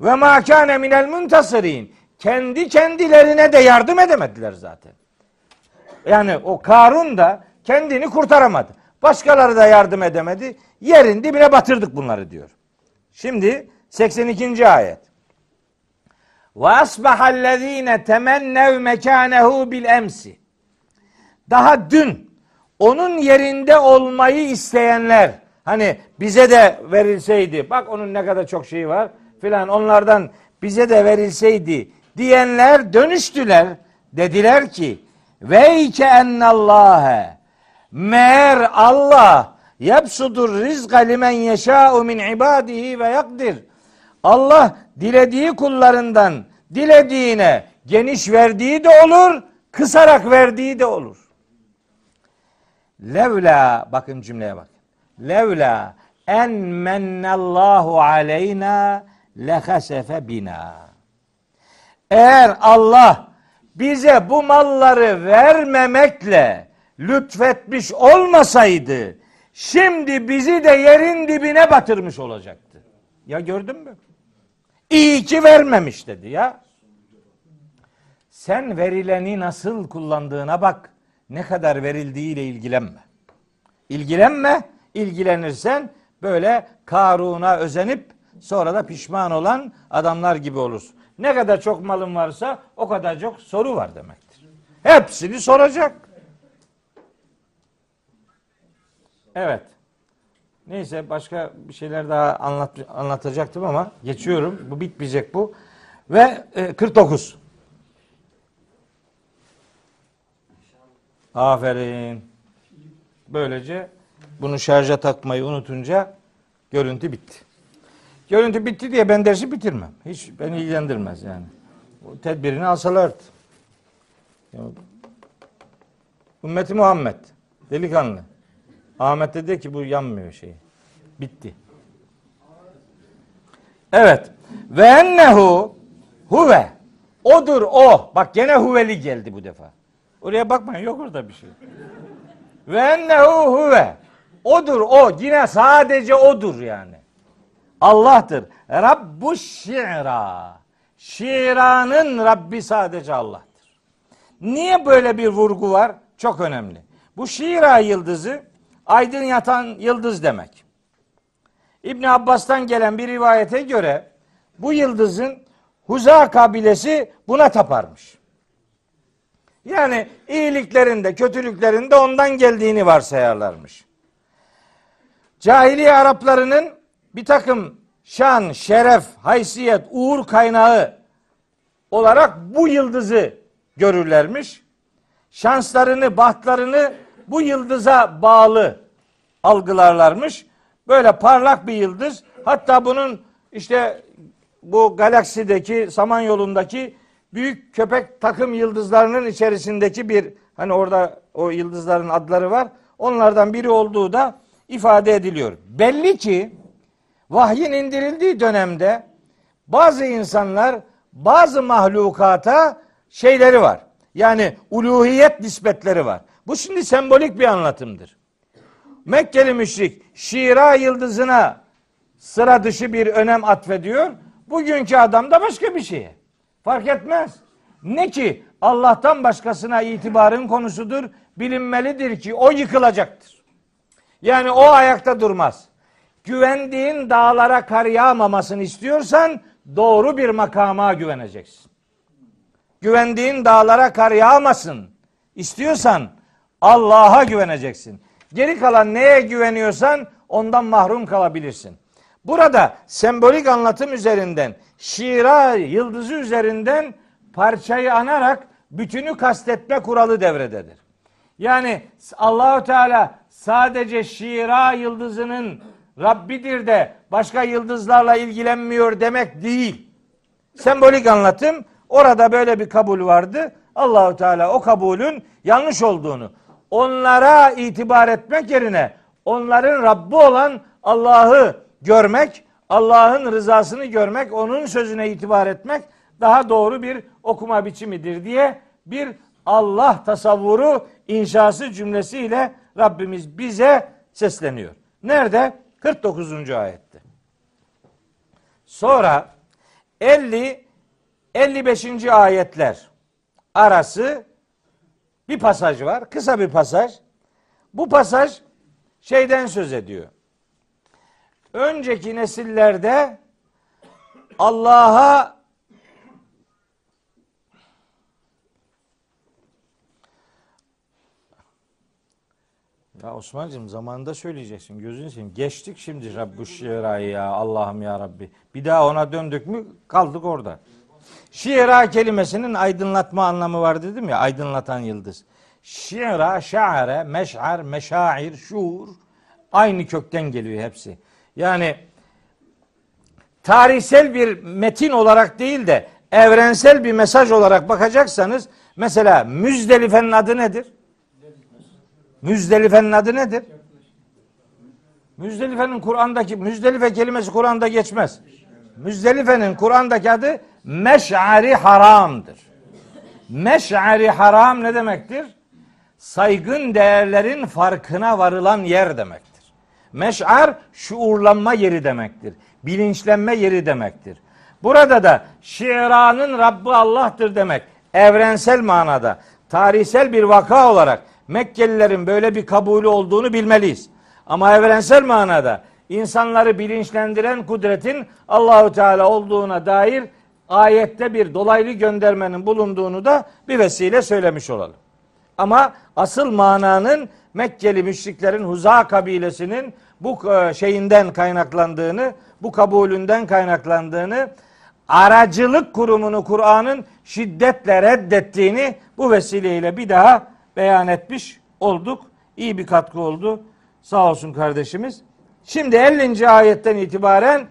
Ve ma kâne minel muntasirin. Kendi kendilerine de yardım edemediler zaten. Yani o Karun da kendini kurtaramadı. Başkaları da yardım edemedi. Yerin dibine batırdık bunları diyor. Şimdi 82. ayet. Ve asbahallezine temennev mekanehu bil emsi. Daha dün onun yerinde olmayı isteyenler hani bize de verilseydi bak onun ne kadar çok şeyi var filan onlardan bize de verilseydi diyenler dönüştüler dediler ki veyke ennallâhe meğer Allah yapsudur rizqa limen yeşâ'u min ibadihi ve yakdir Allah dilediği kullarından dilediğine geniş verdiği de olur, kısarak verdiği de olur. Levla bakın cümleye bak. Levla en mennallahu aleyna lehasefe bina. Eğer Allah bize bu malları vermemekle lütfetmiş olmasaydı şimdi bizi de yerin dibine batırmış olacaktı. Ya gördün mü? İyi ki vermemiş dedi ya. Sen verileni nasıl kullandığına bak. Ne kadar verildiğiyle ilgilenme. İlgilenme. İlgilenirsen böyle Karun'a özenip sonra da pişman olan adamlar gibi olursun. Ne kadar çok malın varsa o kadar çok soru var demektir. Hepsini soracak. Evet. Neyse başka bir şeyler daha anlat, anlatacaktım ama geçiyorum. Bu bitmeyecek bu. Ve e, 49. Aferin. Böylece bunu şarja takmayı unutunca Görüntü bitti. Görüntü bitti diye ben dersi bitirmem. Hiç beni ilgilendirmez yani. O tedbirini alsalardı. Ümmeti Muhammed. Delikanlı. Ahmet de dedi ki bu yanmıyor şey. Bitti. Evet. Ve ennehu huve. Odur o. Bak gene huveli geldi bu defa. Oraya bakmayın yok orada bir şey. Ve ennehu huve. Odur o. Yine sadece odur yani. Allah'tır. Rabbu şi'ra. Şiranın Rabbi sadece Allah'tır. Niye böyle bir vurgu var? Çok önemli. Bu Şira yıldızı aydın yatan yıldız demek. İbn Abbas'tan gelen bir rivayete göre bu yıldızın Huza kabilesi buna taparmış. Yani iyiliklerinde, kötülüklerinde ondan geldiğini varsayarlarmış. Cahiliye Araplarının bir takım şan, şeref, haysiyet, uğur kaynağı olarak bu yıldızı görürlermiş. Şanslarını, bahtlarını bu yıldıza bağlı algılarlarmış. Böyle parlak bir yıldız. Hatta bunun işte bu galaksideki, Samanyolu'ndaki büyük köpek takım yıldızlarının içerisindeki bir hani orada o yıldızların adları var. Onlardan biri olduğu da ifade ediliyor. Belli ki vahyin indirildiği dönemde bazı insanlar bazı mahlukata şeyleri var. Yani uluhiyet nispetleri var. Bu şimdi sembolik bir anlatımdır. Mekkeli müşrik Şira yıldızına sıra dışı bir önem atfediyor. Bugünkü adam da başka bir şeye. Fark etmez. Ne ki Allah'tan başkasına itibarın konusudur. Bilinmelidir ki o yıkılacaktır. Yani o ayakta durmaz. Güvendiğin dağlara kar yağmamasını istiyorsan doğru bir makama güveneceksin. Güvendiğin dağlara kar yağmasın istiyorsan Allah'a güveneceksin. Geri kalan neye güveniyorsan ondan mahrum kalabilirsin. Burada sembolik anlatım üzerinden, şira yıldızı üzerinden parçayı anarak bütünü kastetme kuralı devrededir. Yani Allahu Teala sadece şira yıldızının Rabbidir de başka yıldızlarla ilgilenmiyor demek değil. Sembolik anlatım orada böyle bir kabul vardı. Allahu Teala o kabulün yanlış olduğunu, onlara itibar etmek yerine onların Rabbi olan Allah'ı görmek, Allah'ın rızasını görmek, onun sözüne itibar etmek daha doğru bir okuma biçimidir diye bir Allah tasavvuru inşası cümlesiyle Rabbimiz bize sesleniyor. Nerede? 49. ayette. Sonra 50 55. ayetler arası bir pasaj var. Kısa bir pasaj. Bu pasaj şeyden söz ediyor. Önceki nesillerde Allah'a Ya Osman'cığım zamanında söyleyeceksin. Gözünü seveyim. Geçtik şimdi Rabbu şirayı ya Allah'ım ya Rabbi. Bir daha ona döndük mü kaldık orada. Şiira kelimesinin aydınlatma anlamı var dedim ya. Aydınlatan yıldız. Şiira, şa'are, meş'ar, meşair, şuur. Aynı kökten geliyor hepsi. Yani tarihsel bir metin olarak değil de evrensel bir mesaj olarak bakacaksanız mesela Müzdelife'nin adı nedir? Müzdelife'nin adı nedir? Müzdelife'nin Kur'an'daki Müzdelife kelimesi Kur'an'da geçmez. Müzdelife'nin Kur'an'daki adı Meş'ari Haram'dır. Meş'ari Haram ne demektir? Saygın değerlerin farkına varılan yer demektir. Meş'ar şuurlanma yeri demektir. Bilinçlenme yeri demektir. Burada da şiranın Rabbi Allah'tır demek. Evrensel manada, tarihsel bir vaka olarak Mekkelilerin böyle bir kabulü olduğunu bilmeliyiz. Ama evrensel manada insanları bilinçlendiren kudretin Allahu Teala olduğuna dair ayette bir dolaylı göndermenin bulunduğunu da bir vesile söylemiş olalım. Ama asıl mananın Mekkeli müşriklerin Huza kabilesinin bu e, şeyinden kaynaklandığını, bu kabulünden kaynaklandığını, aracılık kurumunu Kur'an'ın şiddetle reddettiğini bu vesileyle bir daha beyan etmiş olduk. İyi bir katkı oldu. Sağ olsun kardeşimiz. Şimdi 50. ayetten itibaren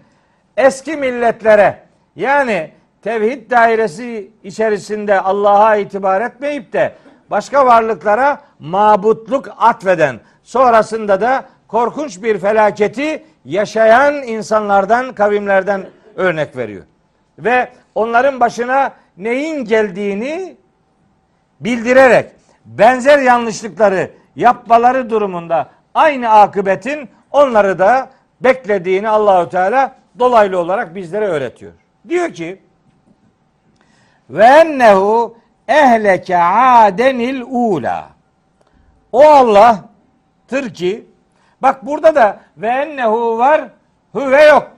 eski milletlere yani tevhid dairesi içerisinde Allah'a itibar etmeyip de başka varlıklara mabutluk atfeden sonrasında da korkunç bir felaketi yaşayan insanlardan, kavimlerden örnek veriyor. Ve onların başına neyin geldiğini bildirerek benzer yanlışlıkları yapmaları durumunda aynı akıbetin onları da beklediğini Allahü Teala dolaylı olarak bizlere öğretiyor. Diyor ki ve ennehu ehleke adenil ula. O Allah'tır ki bak burada da ve ennehu var hüve yok.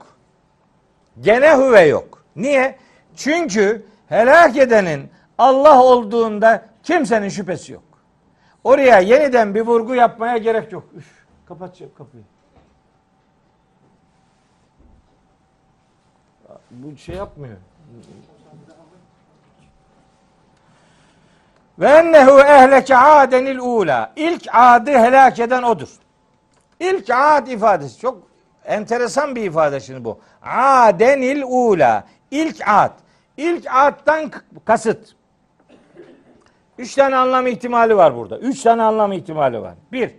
Gene hüve yok. Niye? Çünkü helak edenin Allah olduğunda kimsenin şüphesi yok. Oraya yeniden bir vurgu yapmaya gerek yok. Üf, kapat kapıyı. Bu şey yapmıyor. Ve ennehu ehleke adenil ula. İlk adı helak eden odur. İlk ad ifadesi çok enteresan bir ifade şimdi bu. Adenil ula. İlk ad. İlk addan kasıt. Üç tane anlam ihtimali var burada. Üç tane anlam ihtimali var. Bir,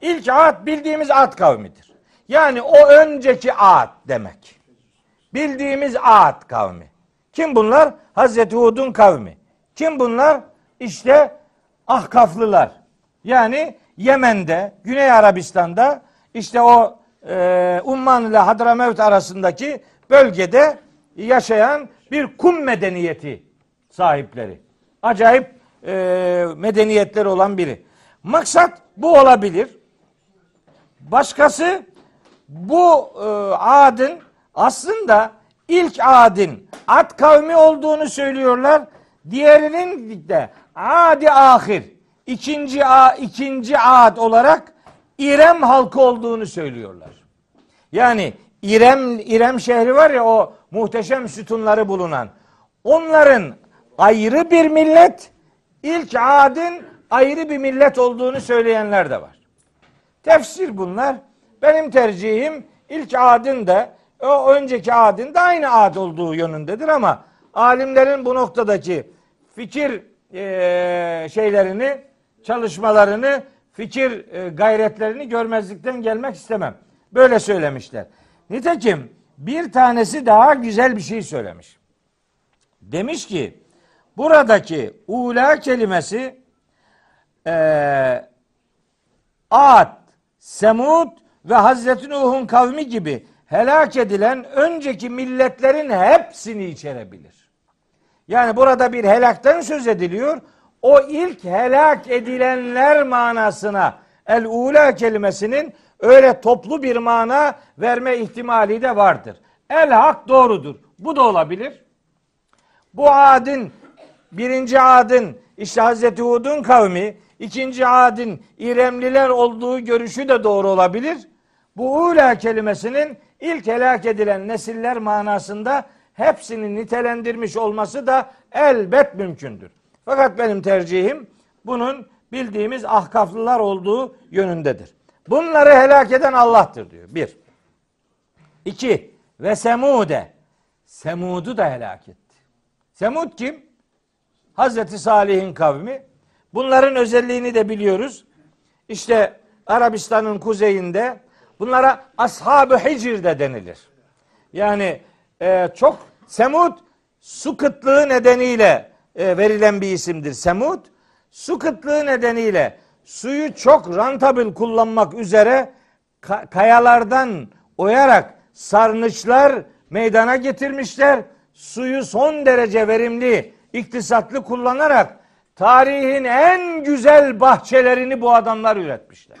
ilk ad bildiğimiz ad kavmidir. Yani o önceki ad demek. Bildiğimiz ad kavmi. Kim bunlar? Hazreti Hud'un kavmi. Kim bunlar? İşte Ahkaflılar. Yani Yemen'de, Güney Arabistan'da işte o e, Umman ile Hadramevt arasındaki bölgede yaşayan bir kum medeniyeti sahipleri. Acayip e, medeniyetleri olan biri. Maksat bu olabilir. Başkası bu e, adın aslında ilk adın Ad kavmi olduğunu söylüyorlar. Diğerinin de adi ahir ikinci a, ikinci ad olarak İrem halkı olduğunu söylüyorlar. Yani İrem İrem şehri var ya o muhteşem sütunları bulunan. Onların ayrı bir millet, ilk adın ayrı bir millet olduğunu söyleyenler de var. Tefsir bunlar. Benim tercihim ilk adın da o önceki adın da aynı ad olduğu yönündedir ama alimlerin bu noktadaki fikir e, şeylerini, çalışmalarını, fikir e, gayretlerini görmezlikten gelmek istemem. Böyle söylemişler. Nitekim bir tanesi daha güzel bir şey söylemiş. Demiş ki buradaki ula kelimesi e, Ad, Semud ve Hazreti Nuh'un kavmi gibi helak edilen önceki milletlerin hepsini içerebilir. Yani burada bir helaktan söz ediliyor. O ilk helak edilenler manasına el ula kelimesinin öyle toplu bir mana verme ihtimali de vardır. El hak doğrudur. Bu da olabilir. Bu adın birinci adın işte Hazreti Hud'un kavmi, ikinci adın İremliler olduğu görüşü de doğru olabilir. Bu ula kelimesinin ilk helak edilen nesiller manasında hepsini nitelendirmiş olması da elbet mümkündür. Fakat benim tercihim bunun bildiğimiz ahkaflılar olduğu yönündedir. Bunları helak eden Allah'tır diyor. Bir. İki. Ve Semude. Semud'u da helak etti. Semud kim? Hazreti Salih'in kavmi. Bunların özelliğini de biliyoruz. İşte Arabistan'ın kuzeyinde bunlara ashab-ı hicr de denilir. Yani e, çok Semud su kıtlığı nedeniyle e, verilen bir isimdir. Semud su kıtlığı nedeniyle suyu çok rantabil kullanmak üzere ka- kayalardan oyarak sarnıçlar meydana getirmişler. Suyu son derece verimli, iktisatlı kullanarak tarihin en güzel bahçelerini bu adamlar üretmişler.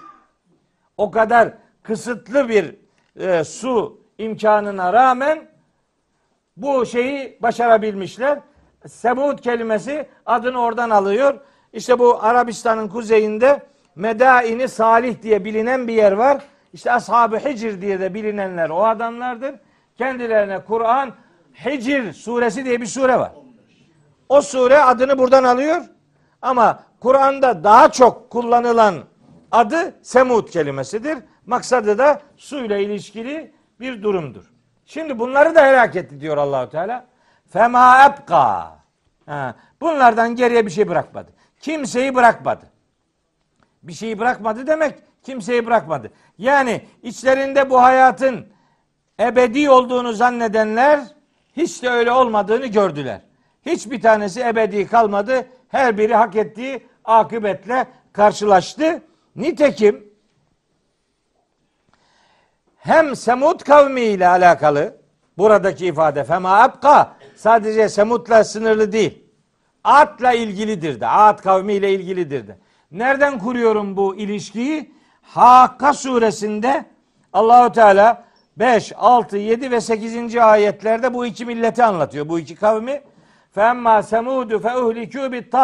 O kadar kısıtlı bir e, su imkanına rağmen bu şeyi başarabilmişler. Semud kelimesi adını oradan alıyor. İşte bu Arabistan'ın kuzeyinde Medaini Salih diye bilinen bir yer var. İşte Ashab-ı Hicr diye de bilinenler o adamlardır. Kendilerine Kur'an Hicr suresi diye bir sure var. O sure adını buradan alıyor. Ama Kur'an'da daha çok kullanılan adı Semud kelimesidir. Maksadı da suyla ilişkili bir durumdur. Şimdi bunları da helak etti diyor Allahu Teala. Fema ebka. Bunlardan geriye bir şey bırakmadı. Kimseyi bırakmadı. Bir şeyi bırakmadı demek kimseyi bırakmadı. Yani içlerinde bu hayatın ebedi olduğunu zannedenler hiç de öyle olmadığını gördüler. Hiçbir tanesi ebedi kalmadı. Her biri hak ettiği akıbetle karşılaştı. Nitekim hem Semud kavmi ile alakalı buradaki ifade fema abka sadece Semud'la sınırlı değil. Ad'la ilgilidir de. Ad kavmi ile ilgilidir de. Nereden kuruyorum bu ilişkiyi? Hakka suresinde Allahu Teala 5, 6, 7 ve 8. ayetlerde bu iki milleti anlatıyor. Bu iki kavmi. Femma semudu fe uhlikû bit.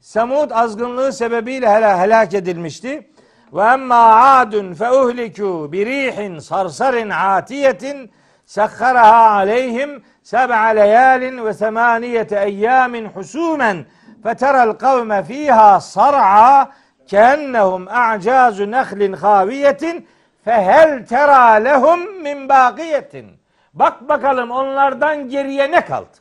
Semud azgınlığı sebebiyle helak edilmişti. Ve emma adun fe uhlikû bi rihin sarsarin atiyetin sekharaha aleyhim seb'a leyalin ve semaniyete eyyamin husumen feteral kavme fiha sar'a keennehum a'cazu nehlin haviyetin fehel tera lehum min bakiyetin. Bak bakalım onlardan geriye ne kaldı?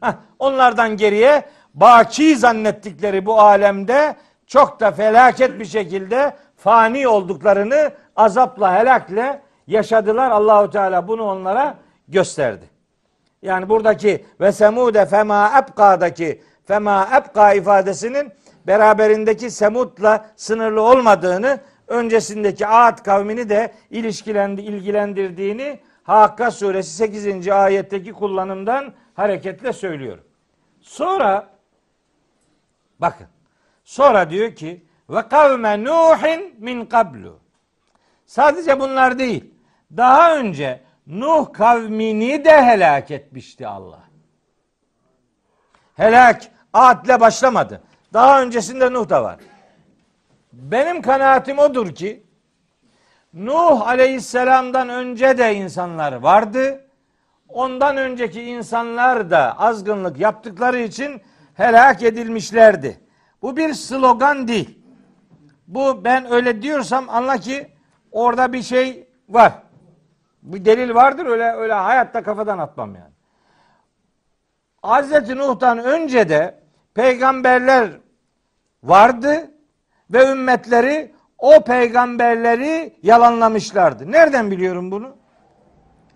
Heh, onlardan geriye baki zannettikleri bu alemde çok da felaket bir şekilde fani olduklarını azapla helakle yaşadılar. Allahu Teala bunu onlara gösterdi. Yani buradaki ve semude fema ebka'daki fema ebka ifadesinin beraberindeki semutla sınırlı olmadığını öncesindeki Ad kavmini de ilişkilendi, ilgilendirdiğini Hakka suresi 8. ayetteki kullanımdan hareketle söylüyorum. Sonra bakın sonra diyor ki ve kavme Nuhin min kablu. Sadece bunlar değil. Daha önce Nuh kavmini de helak etmişti Allah. Helak Ad'le başlamadı. Daha öncesinde Nuh da var. Benim kanaatim odur ki Nuh aleyhisselamdan önce de insanlar vardı. Ondan önceki insanlar da azgınlık yaptıkları için helak edilmişlerdi. Bu bir slogan değil. Bu ben öyle diyorsam anla ki orada bir şey var. Bir delil vardır öyle öyle hayatta kafadan atmam yani. Hazreti Nuh'tan önce de peygamberler vardı ve ümmetleri o peygamberleri yalanlamışlardı. Nereden biliyorum bunu?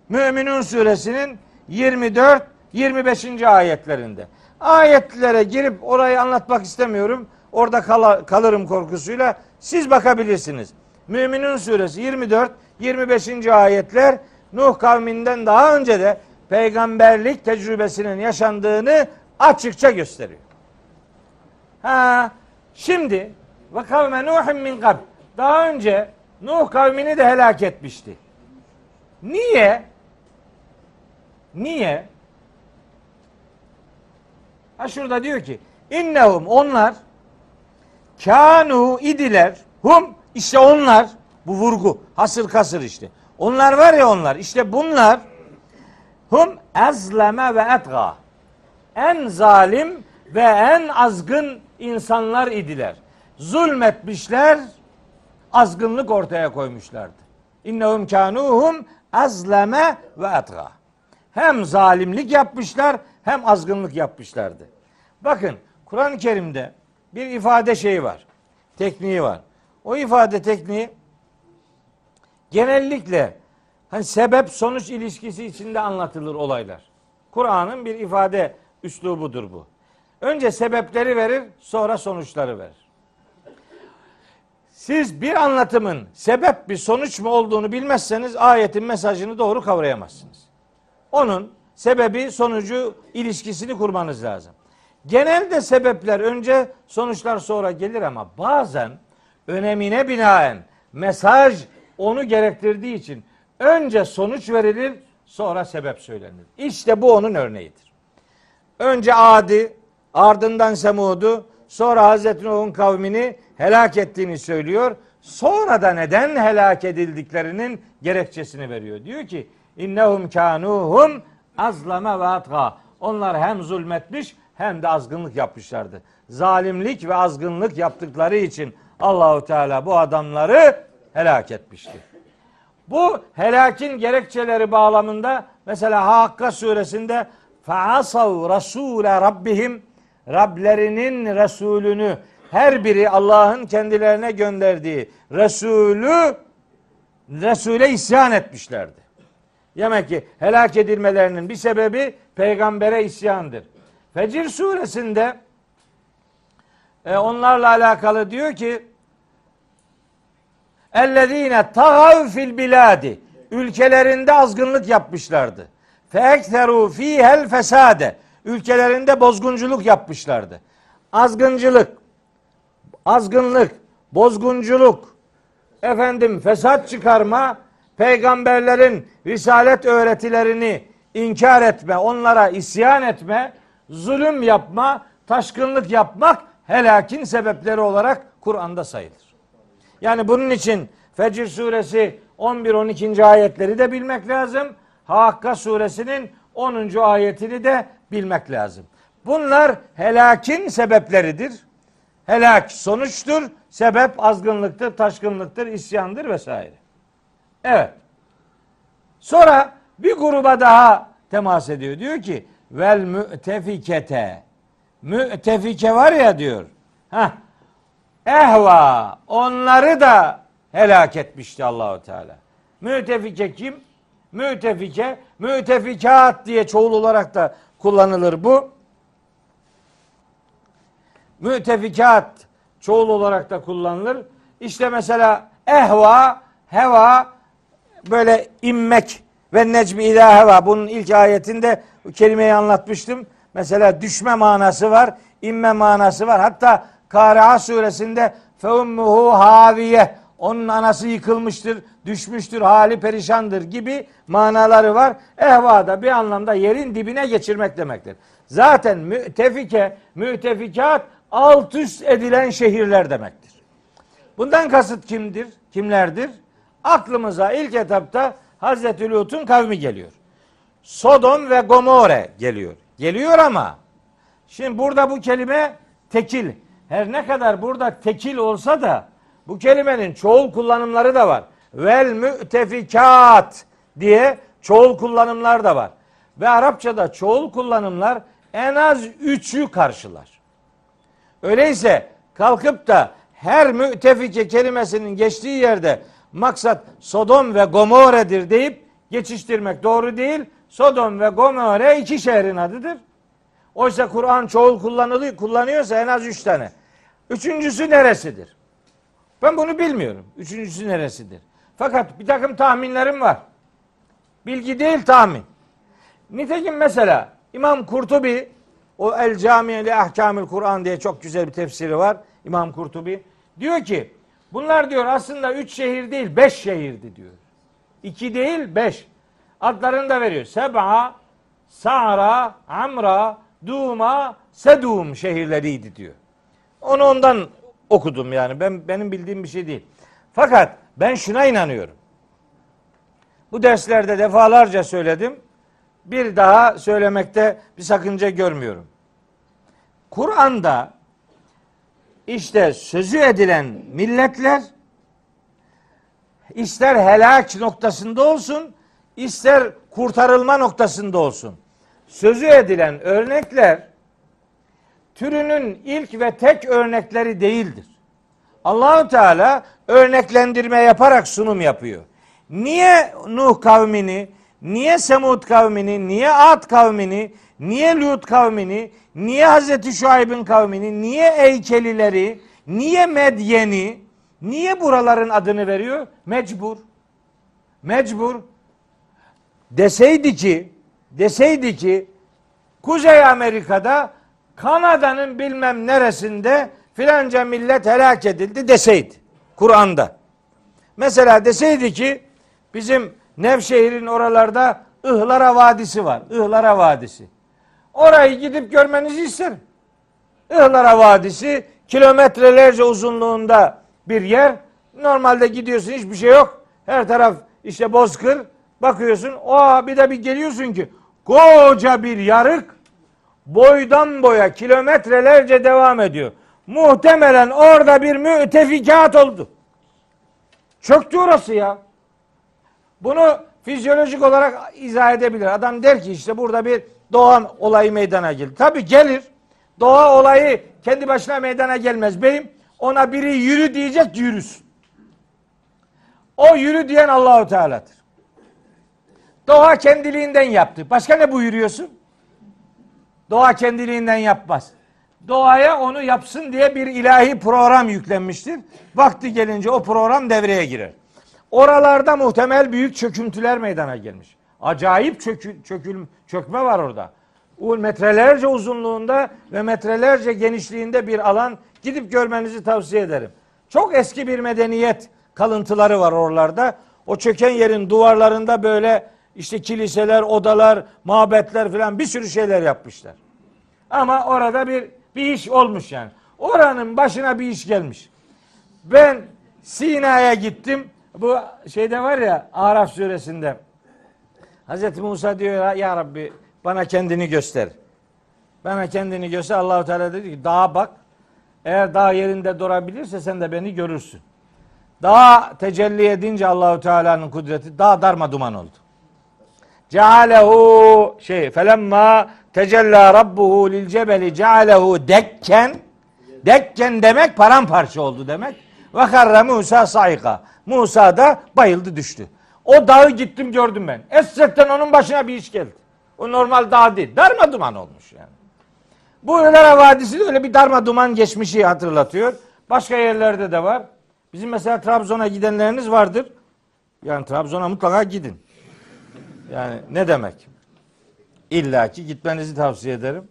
Müminun suresinin 24 25. ayetlerinde. Ayetlere girip orayı anlatmak istemiyorum. Orada kal- kalırım korkusuyla. Siz bakabilirsiniz. Müminun suresi 24 25. ayetler Nuh kavminden daha önce de peygamberlik tecrübesinin yaşandığını açıkça gösteriyor. Ha, şimdi ve kavme Nuh'un min kab. Daha önce Nuh kavmini de helak etmişti. Niye? Niye? Ha şurada diyor ki innehum onlar kanu idiler hum işte onlar bu vurgu hasır kasır işte. Onlar var ya onlar işte bunlar hum ezleme ve etga en zalim ve en azgın insanlar idiler. Zulmetmişler, azgınlık ortaya koymuşlardı. İnnehum kanuhum azleme ve etga. Hem zalimlik yapmışlar hem azgınlık yapmışlardı. Bakın Kur'an-ı Kerim'de bir ifade şeyi var. Tekniği var. O ifade tekniği genellikle hani sebep sonuç ilişkisi içinde anlatılır olaylar. Kur'an'ın bir ifade üslubudur bu. Önce sebepleri verir, sonra sonuçları verir. Siz bir anlatımın sebep bir sonuç mu olduğunu bilmezseniz ayetin mesajını doğru kavrayamazsınız. Onun sebebi sonucu ilişkisini kurmanız lazım. Genelde sebepler önce sonuçlar sonra gelir ama bazen önemine binaen mesaj onu gerektirdiği için önce sonuç verilir sonra sebep söylenir. İşte bu onun örneğidir. Önce Adi, ardından Semud'u, sonra Hazreti Nuh'un kavmini helak ettiğini söylüyor. Sonra da neden helak edildiklerinin gerekçesini veriyor. Diyor ki innehum kanuhum azlame ve atga. Onlar hem zulmetmiş hem de azgınlık yapmışlardı. Zalimlik ve azgınlık yaptıkları için Allahu Teala bu adamları helak etmiştir. Bu helakin gerekçeleri bağlamında mesela Hakka suresinde faasav rasule rabbihim Rablerinin Resulünü her biri Allah'ın kendilerine gönderdiği Resulü Resul'e isyan etmişlerdi. Demek ki helak edilmelerinin bir sebebi peygambere isyandır. Fecir suresinde e, onlarla alakalı diyor ki Ellezine tagav fil biladi ülkelerinde azgınlık yapmışlardı. Feekteru fihel fesade ülkelerinde bozgunculuk yapmışlardı. Azgıncılık, azgınlık, bozgunculuk, efendim fesat çıkarma, peygamberlerin risalet öğretilerini inkar etme, onlara isyan etme, zulüm yapma, taşkınlık yapmak helakin sebepleri olarak Kur'an'da sayılır. Yani bunun için Fecr suresi 11-12. ayetleri de bilmek lazım. Hakka suresinin 10. ayetini de bilmek lazım. Bunlar helakin sebepleridir. Helak sonuçtur. Sebep azgınlıktır, taşkınlıktır, isyandır vesaire. Evet. Sonra bir gruba daha temas ediyor. Diyor ki vel mütefikete. Mütefike var ya diyor. Heh. Ehva. Onları da helak etmişti Allahu Teala. Mütefike kim? Mütefike, mütefikat diye çoğul olarak da kullanılır bu. Mütefikat çoğul olarak da kullanılır. İşte mesela ehva, heva böyle inmek ve necmi ila heva. Bunun ilk ayetinde kelimeyi anlatmıştım. Mesela düşme manası var, inme manası var. Hatta Kari'a suresinde feummuhu haviye onun anası yıkılmıştır, düşmüştür, hali perişandır gibi manaları var. Ehva da bir anlamda yerin dibine geçirmek demektir. Zaten mütefike, mütefikat alt üst edilen şehirler demektir. Bundan kasıt kimdir? Kimlerdir? Aklımıza ilk etapta Hazreti Lut'un kavmi geliyor. Sodom ve Gomorre geliyor. Geliyor ama şimdi burada bu kelime tekil. Her ne kadar burada tekil olsa da bu kelimenin çoğul kullanımları da var. Vel mütefikat diye çoğul kullanımlar da var. Ve Arapçada çoğul kullanımlar en az üçü karşılar. Öyleyse kalkıp da her mütefike kelimesinin geçtiği yerde maksat Sodom ve Gomorre'dir deyip geçiştirmek doğru değil. Sodom ve Gomorre iki şehrin adıdır. Oysa Kur'an çoğul kullanılıyor, kullanıyorsa en az üç tane. Üçüncüsü neresidir? Ben bunu bilmiyorum. Üçüncüsü neresidir? Fakat bir takım tahminlerim var. Bilgi değil tahmin. Nitekim mesela İmam Kurtubi o El Camiye li Ahkamil Kur'an diye çok güzel bir tefsiri var. İmam Kurtubi diyor ki bunlar diyor aslında üç şehir değil beş şehirdi diyor. İki değil beş. Adlarını da veriyor. Seba, Sa'ra, Amra, Duma, Sedum şehirleriydi diyor. Onu ondan okudum yani. Ben benim bildiğim bir şey değil. Fakat ben şuna inanıyorum. Bu derslerde defalarca söyledim. Bir daha söylemekte bir sakınca görmüyorum. Kur'an'da işte sözü edilen milletler ister helak noktasında olsun, ister kurtarılma noktasında olsun. Sözü edilen örnekler türünün ilk ve tek örnekleri değildir. Allahu Teala örneklendirme yaparak sunum yapıyor. Niye Nuh kavmini, niye Semud kavmini, niye Ad kavmini, niye Lut kavmini, niye Hazreti Şuayb'in kavmini, niye Eykelileri, niye Medyen'i, niye buraların adını veriyor? Mecbur. Mecbur. Deseydi ki, deseydi ki Kuzey Amerika'da Kanada'nın bilmem neresinde filanca millet helak edildi deseydi. Kur'an'da. Mesela deseydi ki bizim Nevşehir'in oralarda Ihlara Vadisi var. Ihlara Vadisi. Orayı gidip görmenizi isterim. Ihlara Vadisi kilometrelerce uzunluğunda bir yer. Normalde gidiyorsun hiçbir şey yok. Her taraf işte bozkır. Bakıyorsun o bir de bir geliyorsun ki koca bir yarık boydan boya kilometrelerce devam ediyor. Muhtemelen orada bir mütefikat oldu. Çöktü orası ya. Bunu fizyolojik olarak izah edebilir. Adam der ki işte burada bir doğa olayı meydana geldi. Tabii gelir. Doğa olayı kendi başına meydana gelmez. Beyim ona biri yürü diyecek yürüsün. O yürü diyen Allahu Teala'dır. Doğa kendiliğinden yaptı. Başka ne buyuruyorsun? Doğa kendiliğinden yapmaz. Doğaya onu yapsın diye bir ilahi program yüklenmiştir. Vakti gelince o program devreye girer. Oralarda muhtemel büyük çöküntüler meydana gelmiş. Acayip çökü, çökül, çökme var orada. O metrelerce uzunluğunda ve metrelerce genişliğinde bir alan gidip görmenizi tavsiye ederim. Çok eski bir medeniyet kalıntıları var oralarda. O çöken yerin duvarlarında böyle işte kiliseler, odalar, mabetler falan bir sürü şeyler yapmışlar. Ama orada bir bir iş olmuş yani. Oranın başına bir iş gelmiş. Ben Sina'ya gittim. Bu şeyde var ya Araf suresinde. Hazreti Musa diyor ya, ya Rabbi bana kendini göster. Bana kendini göster. Allahu Teala dedi ki dağa bak. Eğer dağ yerinde durabilirse sen de beni görürsün. Dağ tecelli edince Allahu Teala'nın kudreti dağ darma duman oldu. Cealehu şey felemma tecella rabbuhu lil cebeli cealehu dekken dekken demek paramparça oldu demek. Ve Musa saika. Musa da bayıldı düştü. O dağı gittim gördüm ben. Essetten onun başına bir iş geldi. O normal dağ değil. Darma duman olmuş yani. Bu Ölara Vadisi de öyle bir darma duman geçmişi hatırlatıyor. Başka yerlerde de var. Bizim mesela Trabzon'a gidenleriniz vardır. Yani Trabzon'a mutlaka gidin. Yani ne demek? İlla ki gitmenizi tavsiye ederim.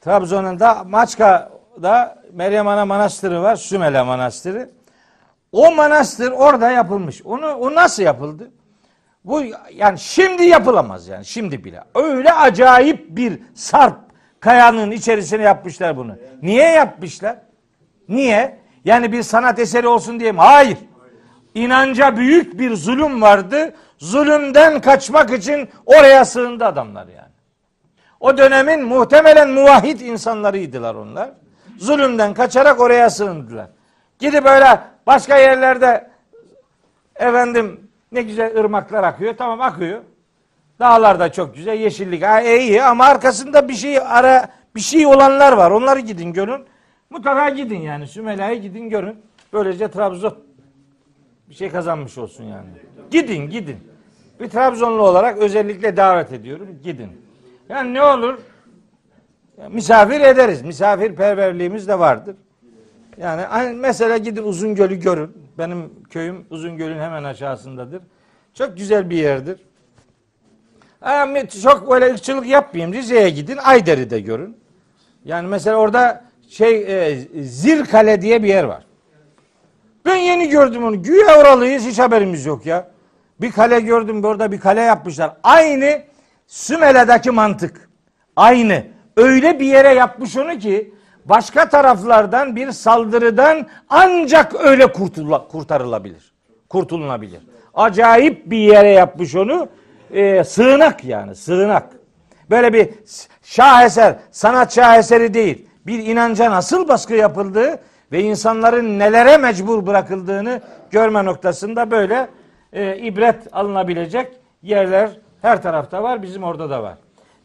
Trabzon'un da Maçka'da Meryem Ana Manastırı var. Sümele Manastırı. O manastır orada yapılmış. Onu o nasıl yapıldı? Bu yani şimdi yapılamaz yani şimdi bile. Öyle acayip bir sarp kayanın içerisine yapmışlar bunu. Niye yapmışlar? Niye? Yani bir sanat eseri olsun diye mi? Hayır. İnanca büyük bir zulüm vardı. Zulümden kaçmak için oraya sığındı adamlar yani. O dönemin muhtemelen muvahhid insanlarıydılar onlar. Zulümden kaçarak oraya sığındılar. Gidip böyle başka yerlerde efendim ne güzel ırmaklar akıyor. Tamam akıyor. Dağlar da çok güzel. Yeşillik ha, iyi ama arkasında bir şey ara bir şey olanlar var. Onları gidin görün. Mutlaka gidin yani. Sümela'ya gidin görün. Böylece Trabzon bir şey kazanmış olsun yani. Gidin gidin. Bir Trabzonlu olarak özellikle davet ediyorum. Gidin. Yani ne olur? Misafir ederiz. Misafirperverliğimiz de vardır. Yani hani mesela gidin Uzungöl'ü görün. Benim köyüm Uzungöl'ün hemen aşağısındadır. Çok güzel bir yerdir. Ama çok böyle ırkçılık yapmayayım. Rize'ye gidin. Ayder'i de görün. Yani mesela orada şey e, Zirkale diye bir yer var. Ben yeni gördüm onu. Güya oralıyız hiç haberimiz yok ya. Bir kale gördüm orada bir kale yapmışlar. Aynı Sümele'deki mantık. Aynı. Öyle bir yere yapmış onu ki başka taraflardan bir saldırıdan ancak öyle kurtula, kurtarılabilir. Kurtulunabilir. Acayip bir yere yapmış onu. Ee, sığınak yani sığınak. Böyle bir şaheser, sanat şaheseri değil. Bir inanca nasıl baskı yapıldığı ve insanların nelere mecbur bırakıldığını görme noktasında böyle e, ibret alınabilecek yerler her tarafta var. Bizim orada da var.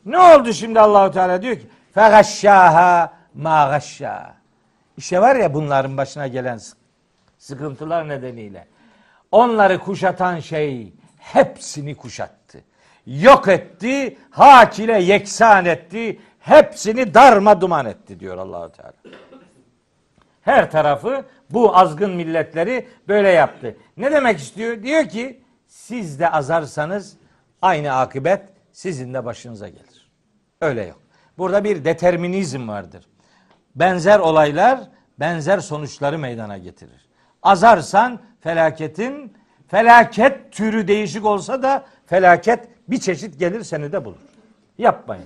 Ne oldu şimdi Allahu Teala diyor ki fegaşşaha ma gashşa. İşte var ya bunların başına gelen sıkıntılar nedeniyle onları kuşatan şey hepsini kuşattı. Yok etti, hak ile yeksan etti, hepsini darma duman etti diyor Allahu Teala. Her tarafı bu azgın milletleri böyle yaptı. Ne demek istiyor? Diyor ki siz de azarsanız aynı akıbet sizin de başınıza gelir. Öyle yok. Burada bir determinizm vardır. Benzer olaylar benzer sonuçları meydana getirir. Azarsan felaketin felaket türü değişik olsa da felaket bir çeşit gelir seni de bulur. Yapmayın.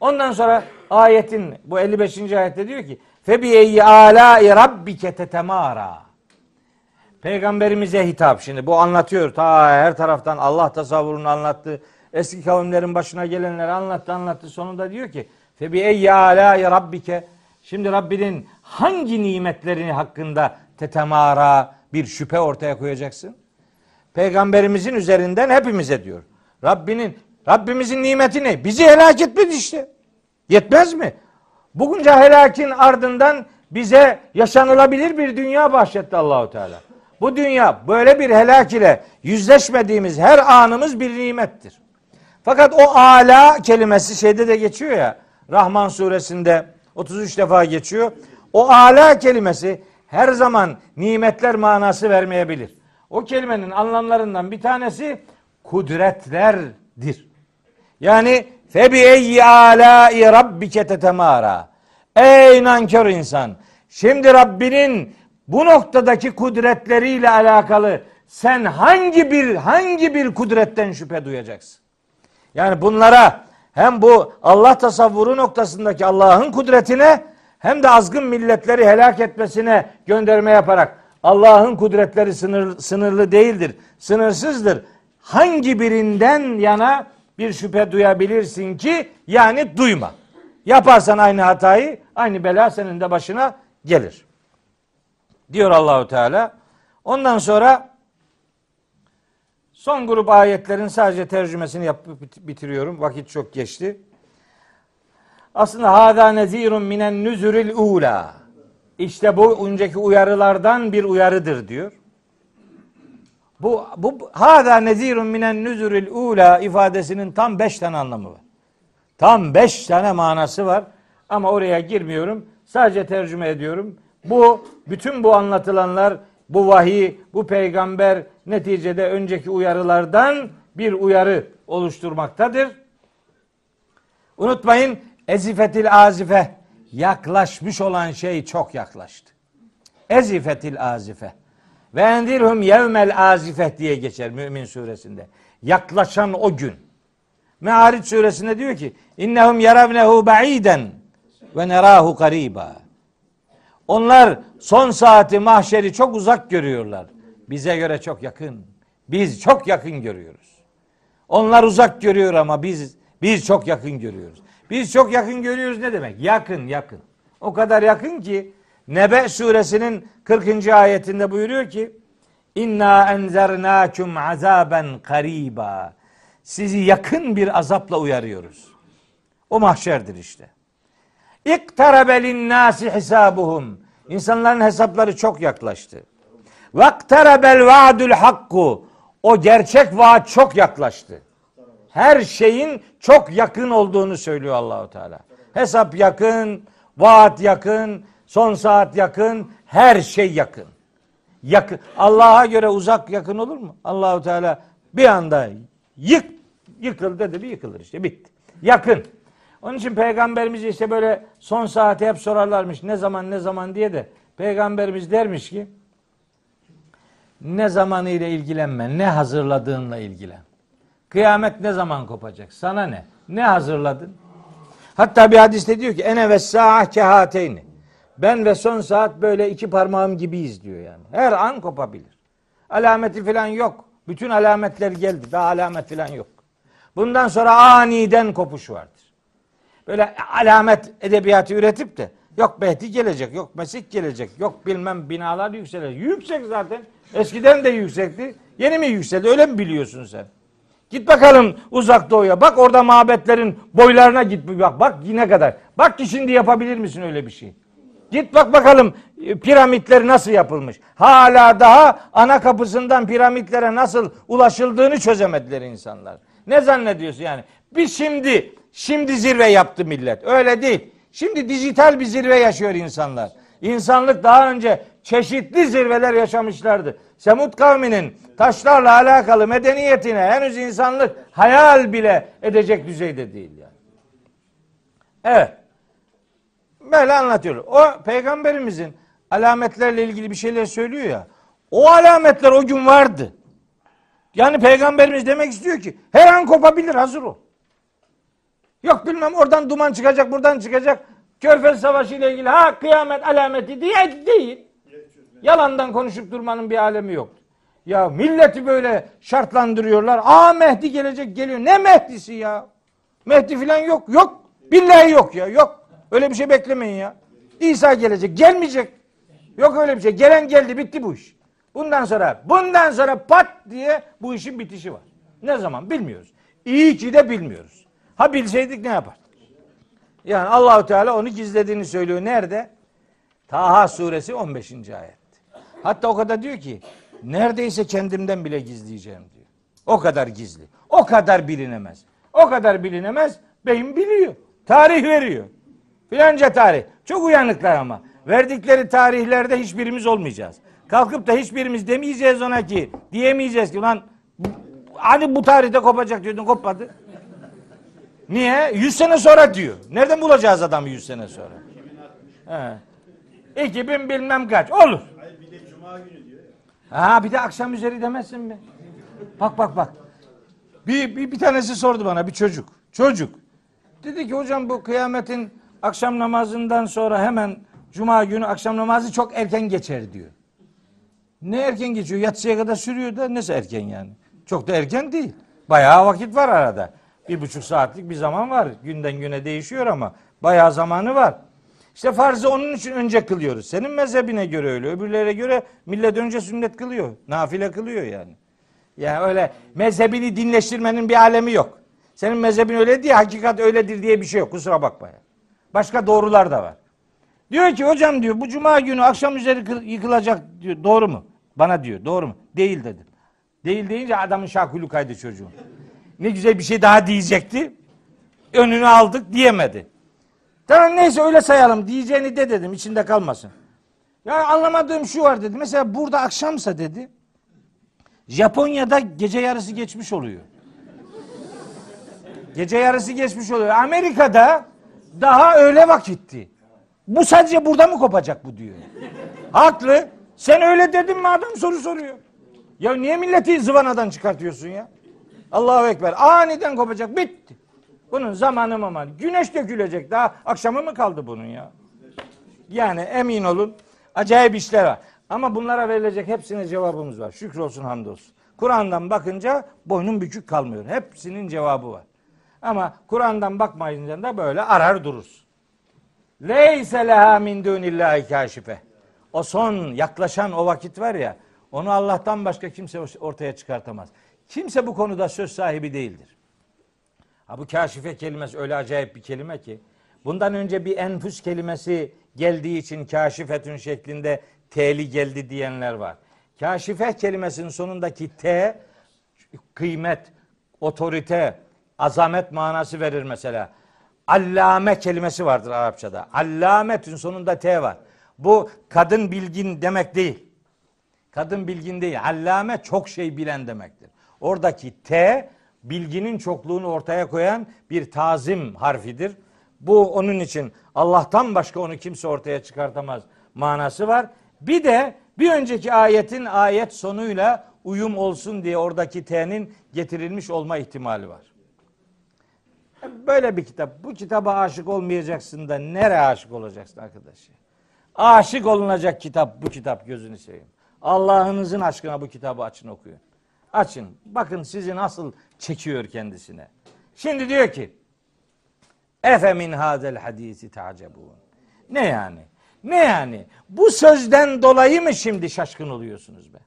Ondan sonra ayetin bu 55. ayette diyor ki Febiyeyi alâi rabbike tetemâra. Peygamberimize hitap şimdi bu anlatıyor. Ta her taraftan Allah tasavvurunu anlattı. Eski kavimlerin başına gelenleri anlattı anlattı. Sonunda diyor ki Febiyeyi alâi rabbike. Şimdi Rabbinin hangi nimetlerini hakkında tetemara bir şüphe ortaya koyacaksın? Peygamberimizin üzerinden hepimize diyor. Rabbinin Rabbimizin nimeti ne? Bizi helak etmedi işte. Yetmez mi? Bugünce helakin ardından bize yaşanılabilir bir dünya bahşetti Allahu Teala. Bu dünya böyle bir helak ile yüzleşmediğimiz her anımız bir nimettir. Fakat o ala kelimesi şeyde de geçiyor ya. Rahman suresinde 33 defa geçiyor. O ala kelimesi her zaman nimetler manası vermeyebilir. O kelimenin anlamlarından bir tanesi kudretlerdir. Yani febi eyyi alâi rabbike tetemâra. Ey nankör insan. Şimdi Rabbinin bu noktadaki kudretleriyle alakalı sen hangi bir hangi bir kudretten şüphe duyacaksın? Yani bunlara hem bu Allah tasavvuru noktasındaki Allah'ın kudretine hem de azgın milletleri helak etmesine gönderme yaparak Allah'ın kudretleri sınır, sınırlı değildir, sınırsızdır. Hangi birinden yana bir şüphe duyabilirsin ki yani duyma. Yaparsan aynı hatayı, aynı bela senin de başına gelir. Diyor Allahu Teala. Ondan sonra son grup ayetlerin sadece tercümesini yapıp bitiriyorum. Vakit çok geçti. Aslında hada nezirun minen nüzüril ula. İşte bu önceki uyarılardan bir uyarıdır diyor. Bu, bu hada nezirun minen nüzüril ula ifadesinin tam beş tane anlamı var. Tam beş tane manası var. Ama oraya girmiyorum. Sadece tercüme ediyorum. Bu bütün bu anlatılanlar bu vahiy, bu peygamber neticede önceki uyarılardan bir uyarı oluşturmaktadır. Unutmayın ezifetil azife yaklaşmış olan şey çok yaklaştı. Ezifetil azife ve endirhum yevmel azife diye geçer Mümin suresinde. Yaklaşan o gün. Me'ariç suresinde diyor ki innehum yaravnehu ba'iden ve nerahu kariba. Onlar son saati mahşeri çok uzak görüyorlar. Bize göre çok yakın. Biz çok yakın görüyoruz. Onlar uzak görüyor ama biz biz çok yakın görüyoruz. Biz çok yakın görüyoruz ne demek? Yakın, yakın. O kadar yakın ki Nebe suresinin 40. ayetinde buyuruyor ki İnna enzernâkum azaben kariba. Sizi yakın bir azapla uyarıyoruz. O mahşerdir işte. İktarabe linnâsi hisabuhum. İnsanların hesapları çok yaklaştı. Vaktarabel vaadul hakku. O gerçek vaat çok yaklaştı. Her şeyin çok yakın olduğunu söylüyor Allahu Teala. Hesap yakın, vaat yakın, son saat yakın, her şey yakın. Yakın. Allah'a göre uzak yakın olur mu? Allahu Teala bir anda yık yıkıl dedi bir yıkılır işte bitti. Yakın. Onun için peygamberimiz işte böyle son saate hep sorarlarmış ne zaman ne zaman diye de peygamberimiz dermiş ki ne zamanı ile ilgilenme, ne hazırladığınla ilgilen. Kıyamet ne zaman kopacak? Sana ne? Ne hazırladın? Hatta bir hadiste diyor ki ene ve sa'a kehateyni. Ben ve son saat böyle iki parmağım gibiyiz diyor yani. Her an kopabilir. Alameti falan yok. Bütün alametler geldi. Daha alamet falan yok. Bundan sonra aniden kopuş vardır. Böyle alamet edebiyatı üretip de yok Behti gelecek, yok Mesih gelecek, yok bilmem binalar yükselecek. Yüksek zaten. Eskiden de yüksekti. Yeni mi yükseldi? Öyle mi biliyorsun sen? Git bakalım uzak doğuya. Bak orada mabetlerin boylarına git bak. Bak yine kadar. Bak ki şimdi yapabilir misin öyle bir şey? Git bak bakalım e, piramitler nasıl yapılmış. Hala daha ana kapısından piramitlere nasıl ulaşıldığını çözemediler insanlar. Ne zannediyorsun yani? Bir şimdi şimdi zirve yaptı millet. Öyle değil. Şimdi dijital bir zirve yaşıyor insanlar. İnsanlık daha önce çeşitli zirveler yaşamışlardı. Semut kavminin taşlarla alakalı medeniyetine henüz insanlık hayal bile edecek düzeyde değil yani. Evet. Böyle anlatıyor. O peygamberimizin alametlerle ilgili bir şeyler söylüyor ya. O alametler o gün vardı. Yani peygamberimiz demek istiyor ki her an kopabilir hazır ol. Yok bilmem oradan duman çıkacak buradan çıkacak. Körfez Savaşı ile ilgili ha kıyamet alameti diye değil. Yalandan konuşup durmanın bir alemi yok. Ya milleti böyle şartlandırıyorlar. Aa Mehdi gelecek geliyor. Ne Mehdi'si ya? Mehdi falan yok. Yok. Billahi yok ya. Yok. Öyle bir şey beklemeyin ya. İsa gelecek. Gelmeyecek. Yok öyle bir şey. Gelen geldi. Bitti bu iş. Bundan sonra bundan sonra pat diye bu işin bitişi var. Ne zaman bilmiyoruz. İyi ki de bilmiyoruz. Ha bilseydik ne yapardık? Yani Allahu Teala onu gizlediğini söylüyor. Nerede? Taha suresi 15. ayet. Hatta o kadar diyor ki neredeyse kendimden bile gizleyeceğim diyor. O kadar gizli. O kadar bilinemez. O kadar bilinemez. Beyin biliyor. Tarih veriyor. Filanca tarih. Çok uyanıklar ama. Verdikleri tarihlerde hiçbirimiz olmayacağız. Kalkıp da hiçbirimiz demeyeceğiz ona ki, diyemeyeceğiz ki lan hani bu tarihte kopacak diyordun kopmadı. Niye? 100 sene sonra diyor. Nereden bulacağız adamı 100 sene sonra? He. 2000 bilmem kaç. Olur. Ha bir de akşam üzeri demezsin mi? Bak bak bak. Bir, bir, bir tanesi sordu bana bir çocuk. Çocuk. Dedi ki hocam bu kıyametin akşam namazından sonra hemen cuma günü akşam namazı çok erken geçer diyor. Ne erken geçiyor? Yatsıya kadar sürüyor da nasıl erken yani? Çok da erken değil. Bayağı vakit var arada. Bir buçuk saatlik bir zaman var. Günden güne değişiyor ama bayağı zamanı var. İşte farzı onun için önce kılıyoruz. Senin mezhebine göre öyle. Öbürlere göre millet önce sünnet kılıyor. Nafile kılıyor yani. Yani öyle mezhebini dinleştirmenin bir alemi yok. Senin mezhebin öyle diye hakikat öyledir diye bir şey yok. Kusura bakma ya. Başka doğrular da var. Diyor ki hocam diyor bu cuma günü akşam üzeri kıl- yıkılacak diyor. Doğru mu? Bana diyor. Doğru mu? Değil dedim. Değil deyince adamın şakulu kaydı çocuğun. Ne güzel bir şey daha diyecekti. Önünü aldık diyemedi. Tamam neyse öyle sayalım diyeceğini de dedim içinde kalmasın. Ya anlamadığım şu var dedi. Mesela burada akşamsa dedi. Japonya'da gece yarısı geçmiş oluyor. Gece yarısı geçmiş oluyor. Amerika'da daha öğle vakitti. Bu sadece burada mı kopacak bu diyor. Haklı. Sen öyle dedin mi adam soru soruyor. Ya niye milleti zıvanadan çıkartıyorsun ya? Allahu Ekber. Aniden kopacak. Bitti. Bunun zamanı mı Güneş dökülecek. Daha akşamı mı kaldı bunun ya? Yani emin olun acayip işler var. Ama bunlara verilecek hepsine cevabımız var. Şükrolsun hamdolsun. Kur'an'dan bakınca boynun bükük kalmıyor. Hepsinin cevabı var. Ama Kur'an'dan bakmayınca da böyle arar dururuz. Leyse leha min dunillahi kaşife. O son yaklaşan o vakit var ya onu Allah'tan başka kimse ortaya çıkartamaz. Kimse bu konuda söz sahibi değildir. Ha bu kaşife kelimesi öyle acayip bir kelime ki bundan önce bir enfüs kelimesi geldiği için kaşifetün şeklinde T'li geldi diyenler var. Kaşife kelimesinin sonundaki T kıymet, otorite, azamet manası verir mesela. Allame kelimesi vardır Arapçada. Allametün sonunda T var. Bu kadın bilgin demek değil. Kadın bilgin değil. Allame çok şey bilen demektir. Oradaki T bilginin çokluğunu ortaya koyan bir tazim harfidir. Bu onun için Allah'tan başka onu kimse ortaya çıkartamaz manası var. Bir de bir önceki ayetin ayet sonuyla uyum olsun diye oradaki T'nin getirilmiş olma ihtimali var. Böyle bir kitap. Bu kitaba aşık olmayacaksın da nereye aşık olacaksın arkadaş? Aşık olunacak kitap bu kitap gözünü seveyim. Allah'ınızın aşkına bu kitabı açın okuyun. Açın. Bakın sizi nasıl çekiyor kendisine. Şimdi diyor ki Efe min hazel hadisi ta'cebun. Ne yani? Ne yani? Bu sözden dolayı mı şimdi şaşkın oluyorsunuz be?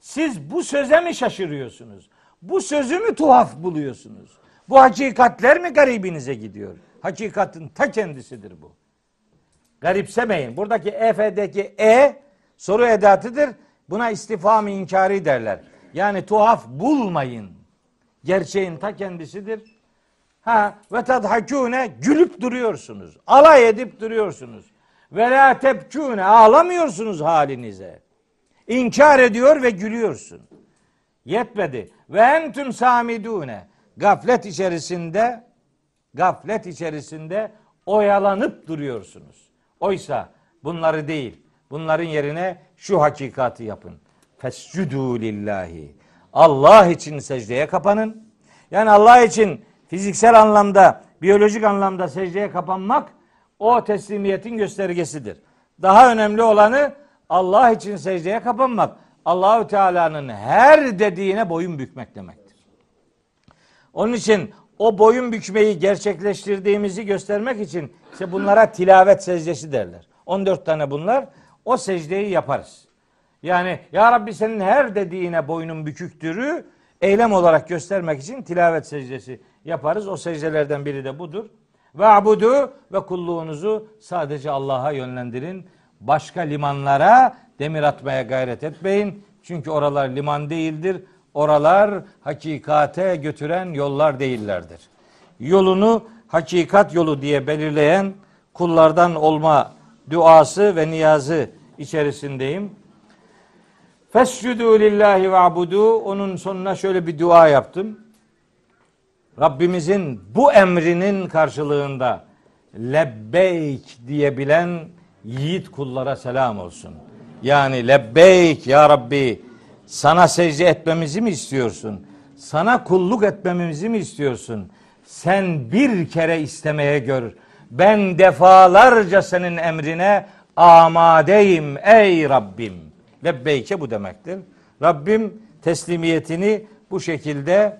Siz bu söze mi şaşırıyorsunuz? Bu sözü mü tuhaf buluyorsunuz? Bu hakikatler mi garibinize gidiyor? Hakikatin ta kendisidir bu. Garipsemeyin. Buradaki efe'deki e soru edatıdır. Buna istifam inkari derler. Yani tuhaf bulmayın. Gerçeğin ta kendisidir. Ha ve tadhakune gülüp duruyorsunuz. Alay edip duruyorsunuz. Ve la tebkune ağlamıyorsunuz halinize. İnkar ediyor ve gülüyorsun. Yetmedi. Ve entüm samidune. Gaflet içerisinde gaflet içerisinde oyalanıp duruyorsunuz. Oysa bunları değil. Bunların yerine şu hakikati yapın. Fescudu lillahi. Allah için secdeye kapanın. Yani Allah için fiziksel anlamda, biyolojik anlamda secdeye kapanmak o teslimiyetin göstergesidir. Daha önemli olanı Allah için secdeye kapanmak. Allahü Teala'nın her dediğine boyun bükmek demektir. Onun için o boyun bükmeyi gerçekleştirdiğimizi göstermek için işte bunlara tilavet secdesi derler. 14 tane bunlar. O secdeyi yaparız. Yani ya Rabbi senin her dediğine boynun büküktürü eylem olarak göstermek için tilavet secdesi yaparız. O secdelerden biri de budur. Ve abudu ve kulluğunuzu sadece Allah'a yönlendirin. Başka limanlara demir atmaya gayret etmeyin. Çünkü oralar liman değildir. Oralar hakikate götüren yollar değillerdir. Yolunu hakikat yolu diye belirleyen kullardan olma duası ve niyazı içerisindeyim. Fescudu lillahi ve abudu. Onun sonuna şöyle bir dua yaptım. Rabbimizin bu emrinin karşılığında lebbeyk diyebilen yiğit kullara selam olsun. Yani lebbeyk ya Rabbi sana secde etmemizi mi istiyorsun? Sana kulluk etmemizi mi istiyorsun? Sen bir kere istemeye gör. Ben defalarca senin emrine amadeyim ey Rabbim. Lebbeyke bu demektir. Rabbim teslimiyetini bu şekilde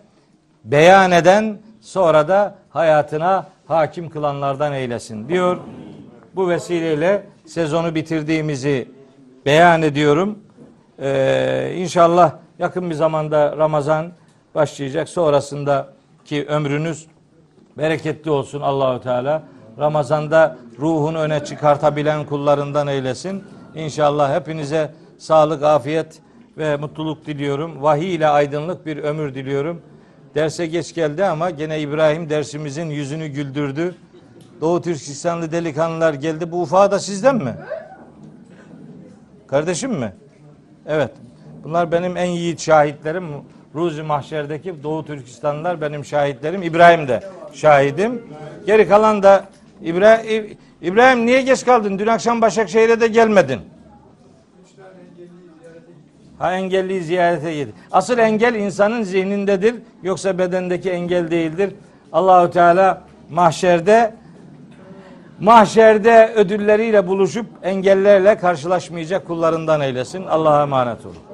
beyan eden sonra da hayatına hakim kılanlardan eylesin diyor. Bu vesileyle sezonu bitirdiğimizi beyan ediyorum. Ee, inşallah yakın bir zamanda Ramazan başlayacak. Sonrasındaki ömrünüz bereketli olsun Allahu Teala. Ramazanda ruhunu öne çıkartabilen kullarından eylesin. İnşallah hepinize sağlık, afiyet ve mutluluk diliyorum. Vahiy ile aydınlık bir ömür diliyorum. Derse geç geldi ama gene İbrahim dersimizin yüzünü güldürdü. Doğu Türkistanlı delikanlılar geldi. Bu ufağı da sizden mi? Kardeşim mi? Evet. Bunlar benim en yiğit şahitlerim. Ruzi Mahşer'deki Doğu Türkistanlılar benim şahitlerim. İbrahim de şahidim. Geri kalan da İbrahim, İbrahim niye geç kaldın? Dün akşam Başakşehir'e de gelmedin. Ha engelliyi ziyarete git. Asıl engel insanın zihnindedir. Yoksa bedendeki engel değildir. Allahu Teala mahşerde mahşerde ödülleriyle buluşup engellerle karşılaşmayacak kullarından eylesin. Allah'a emanet olun.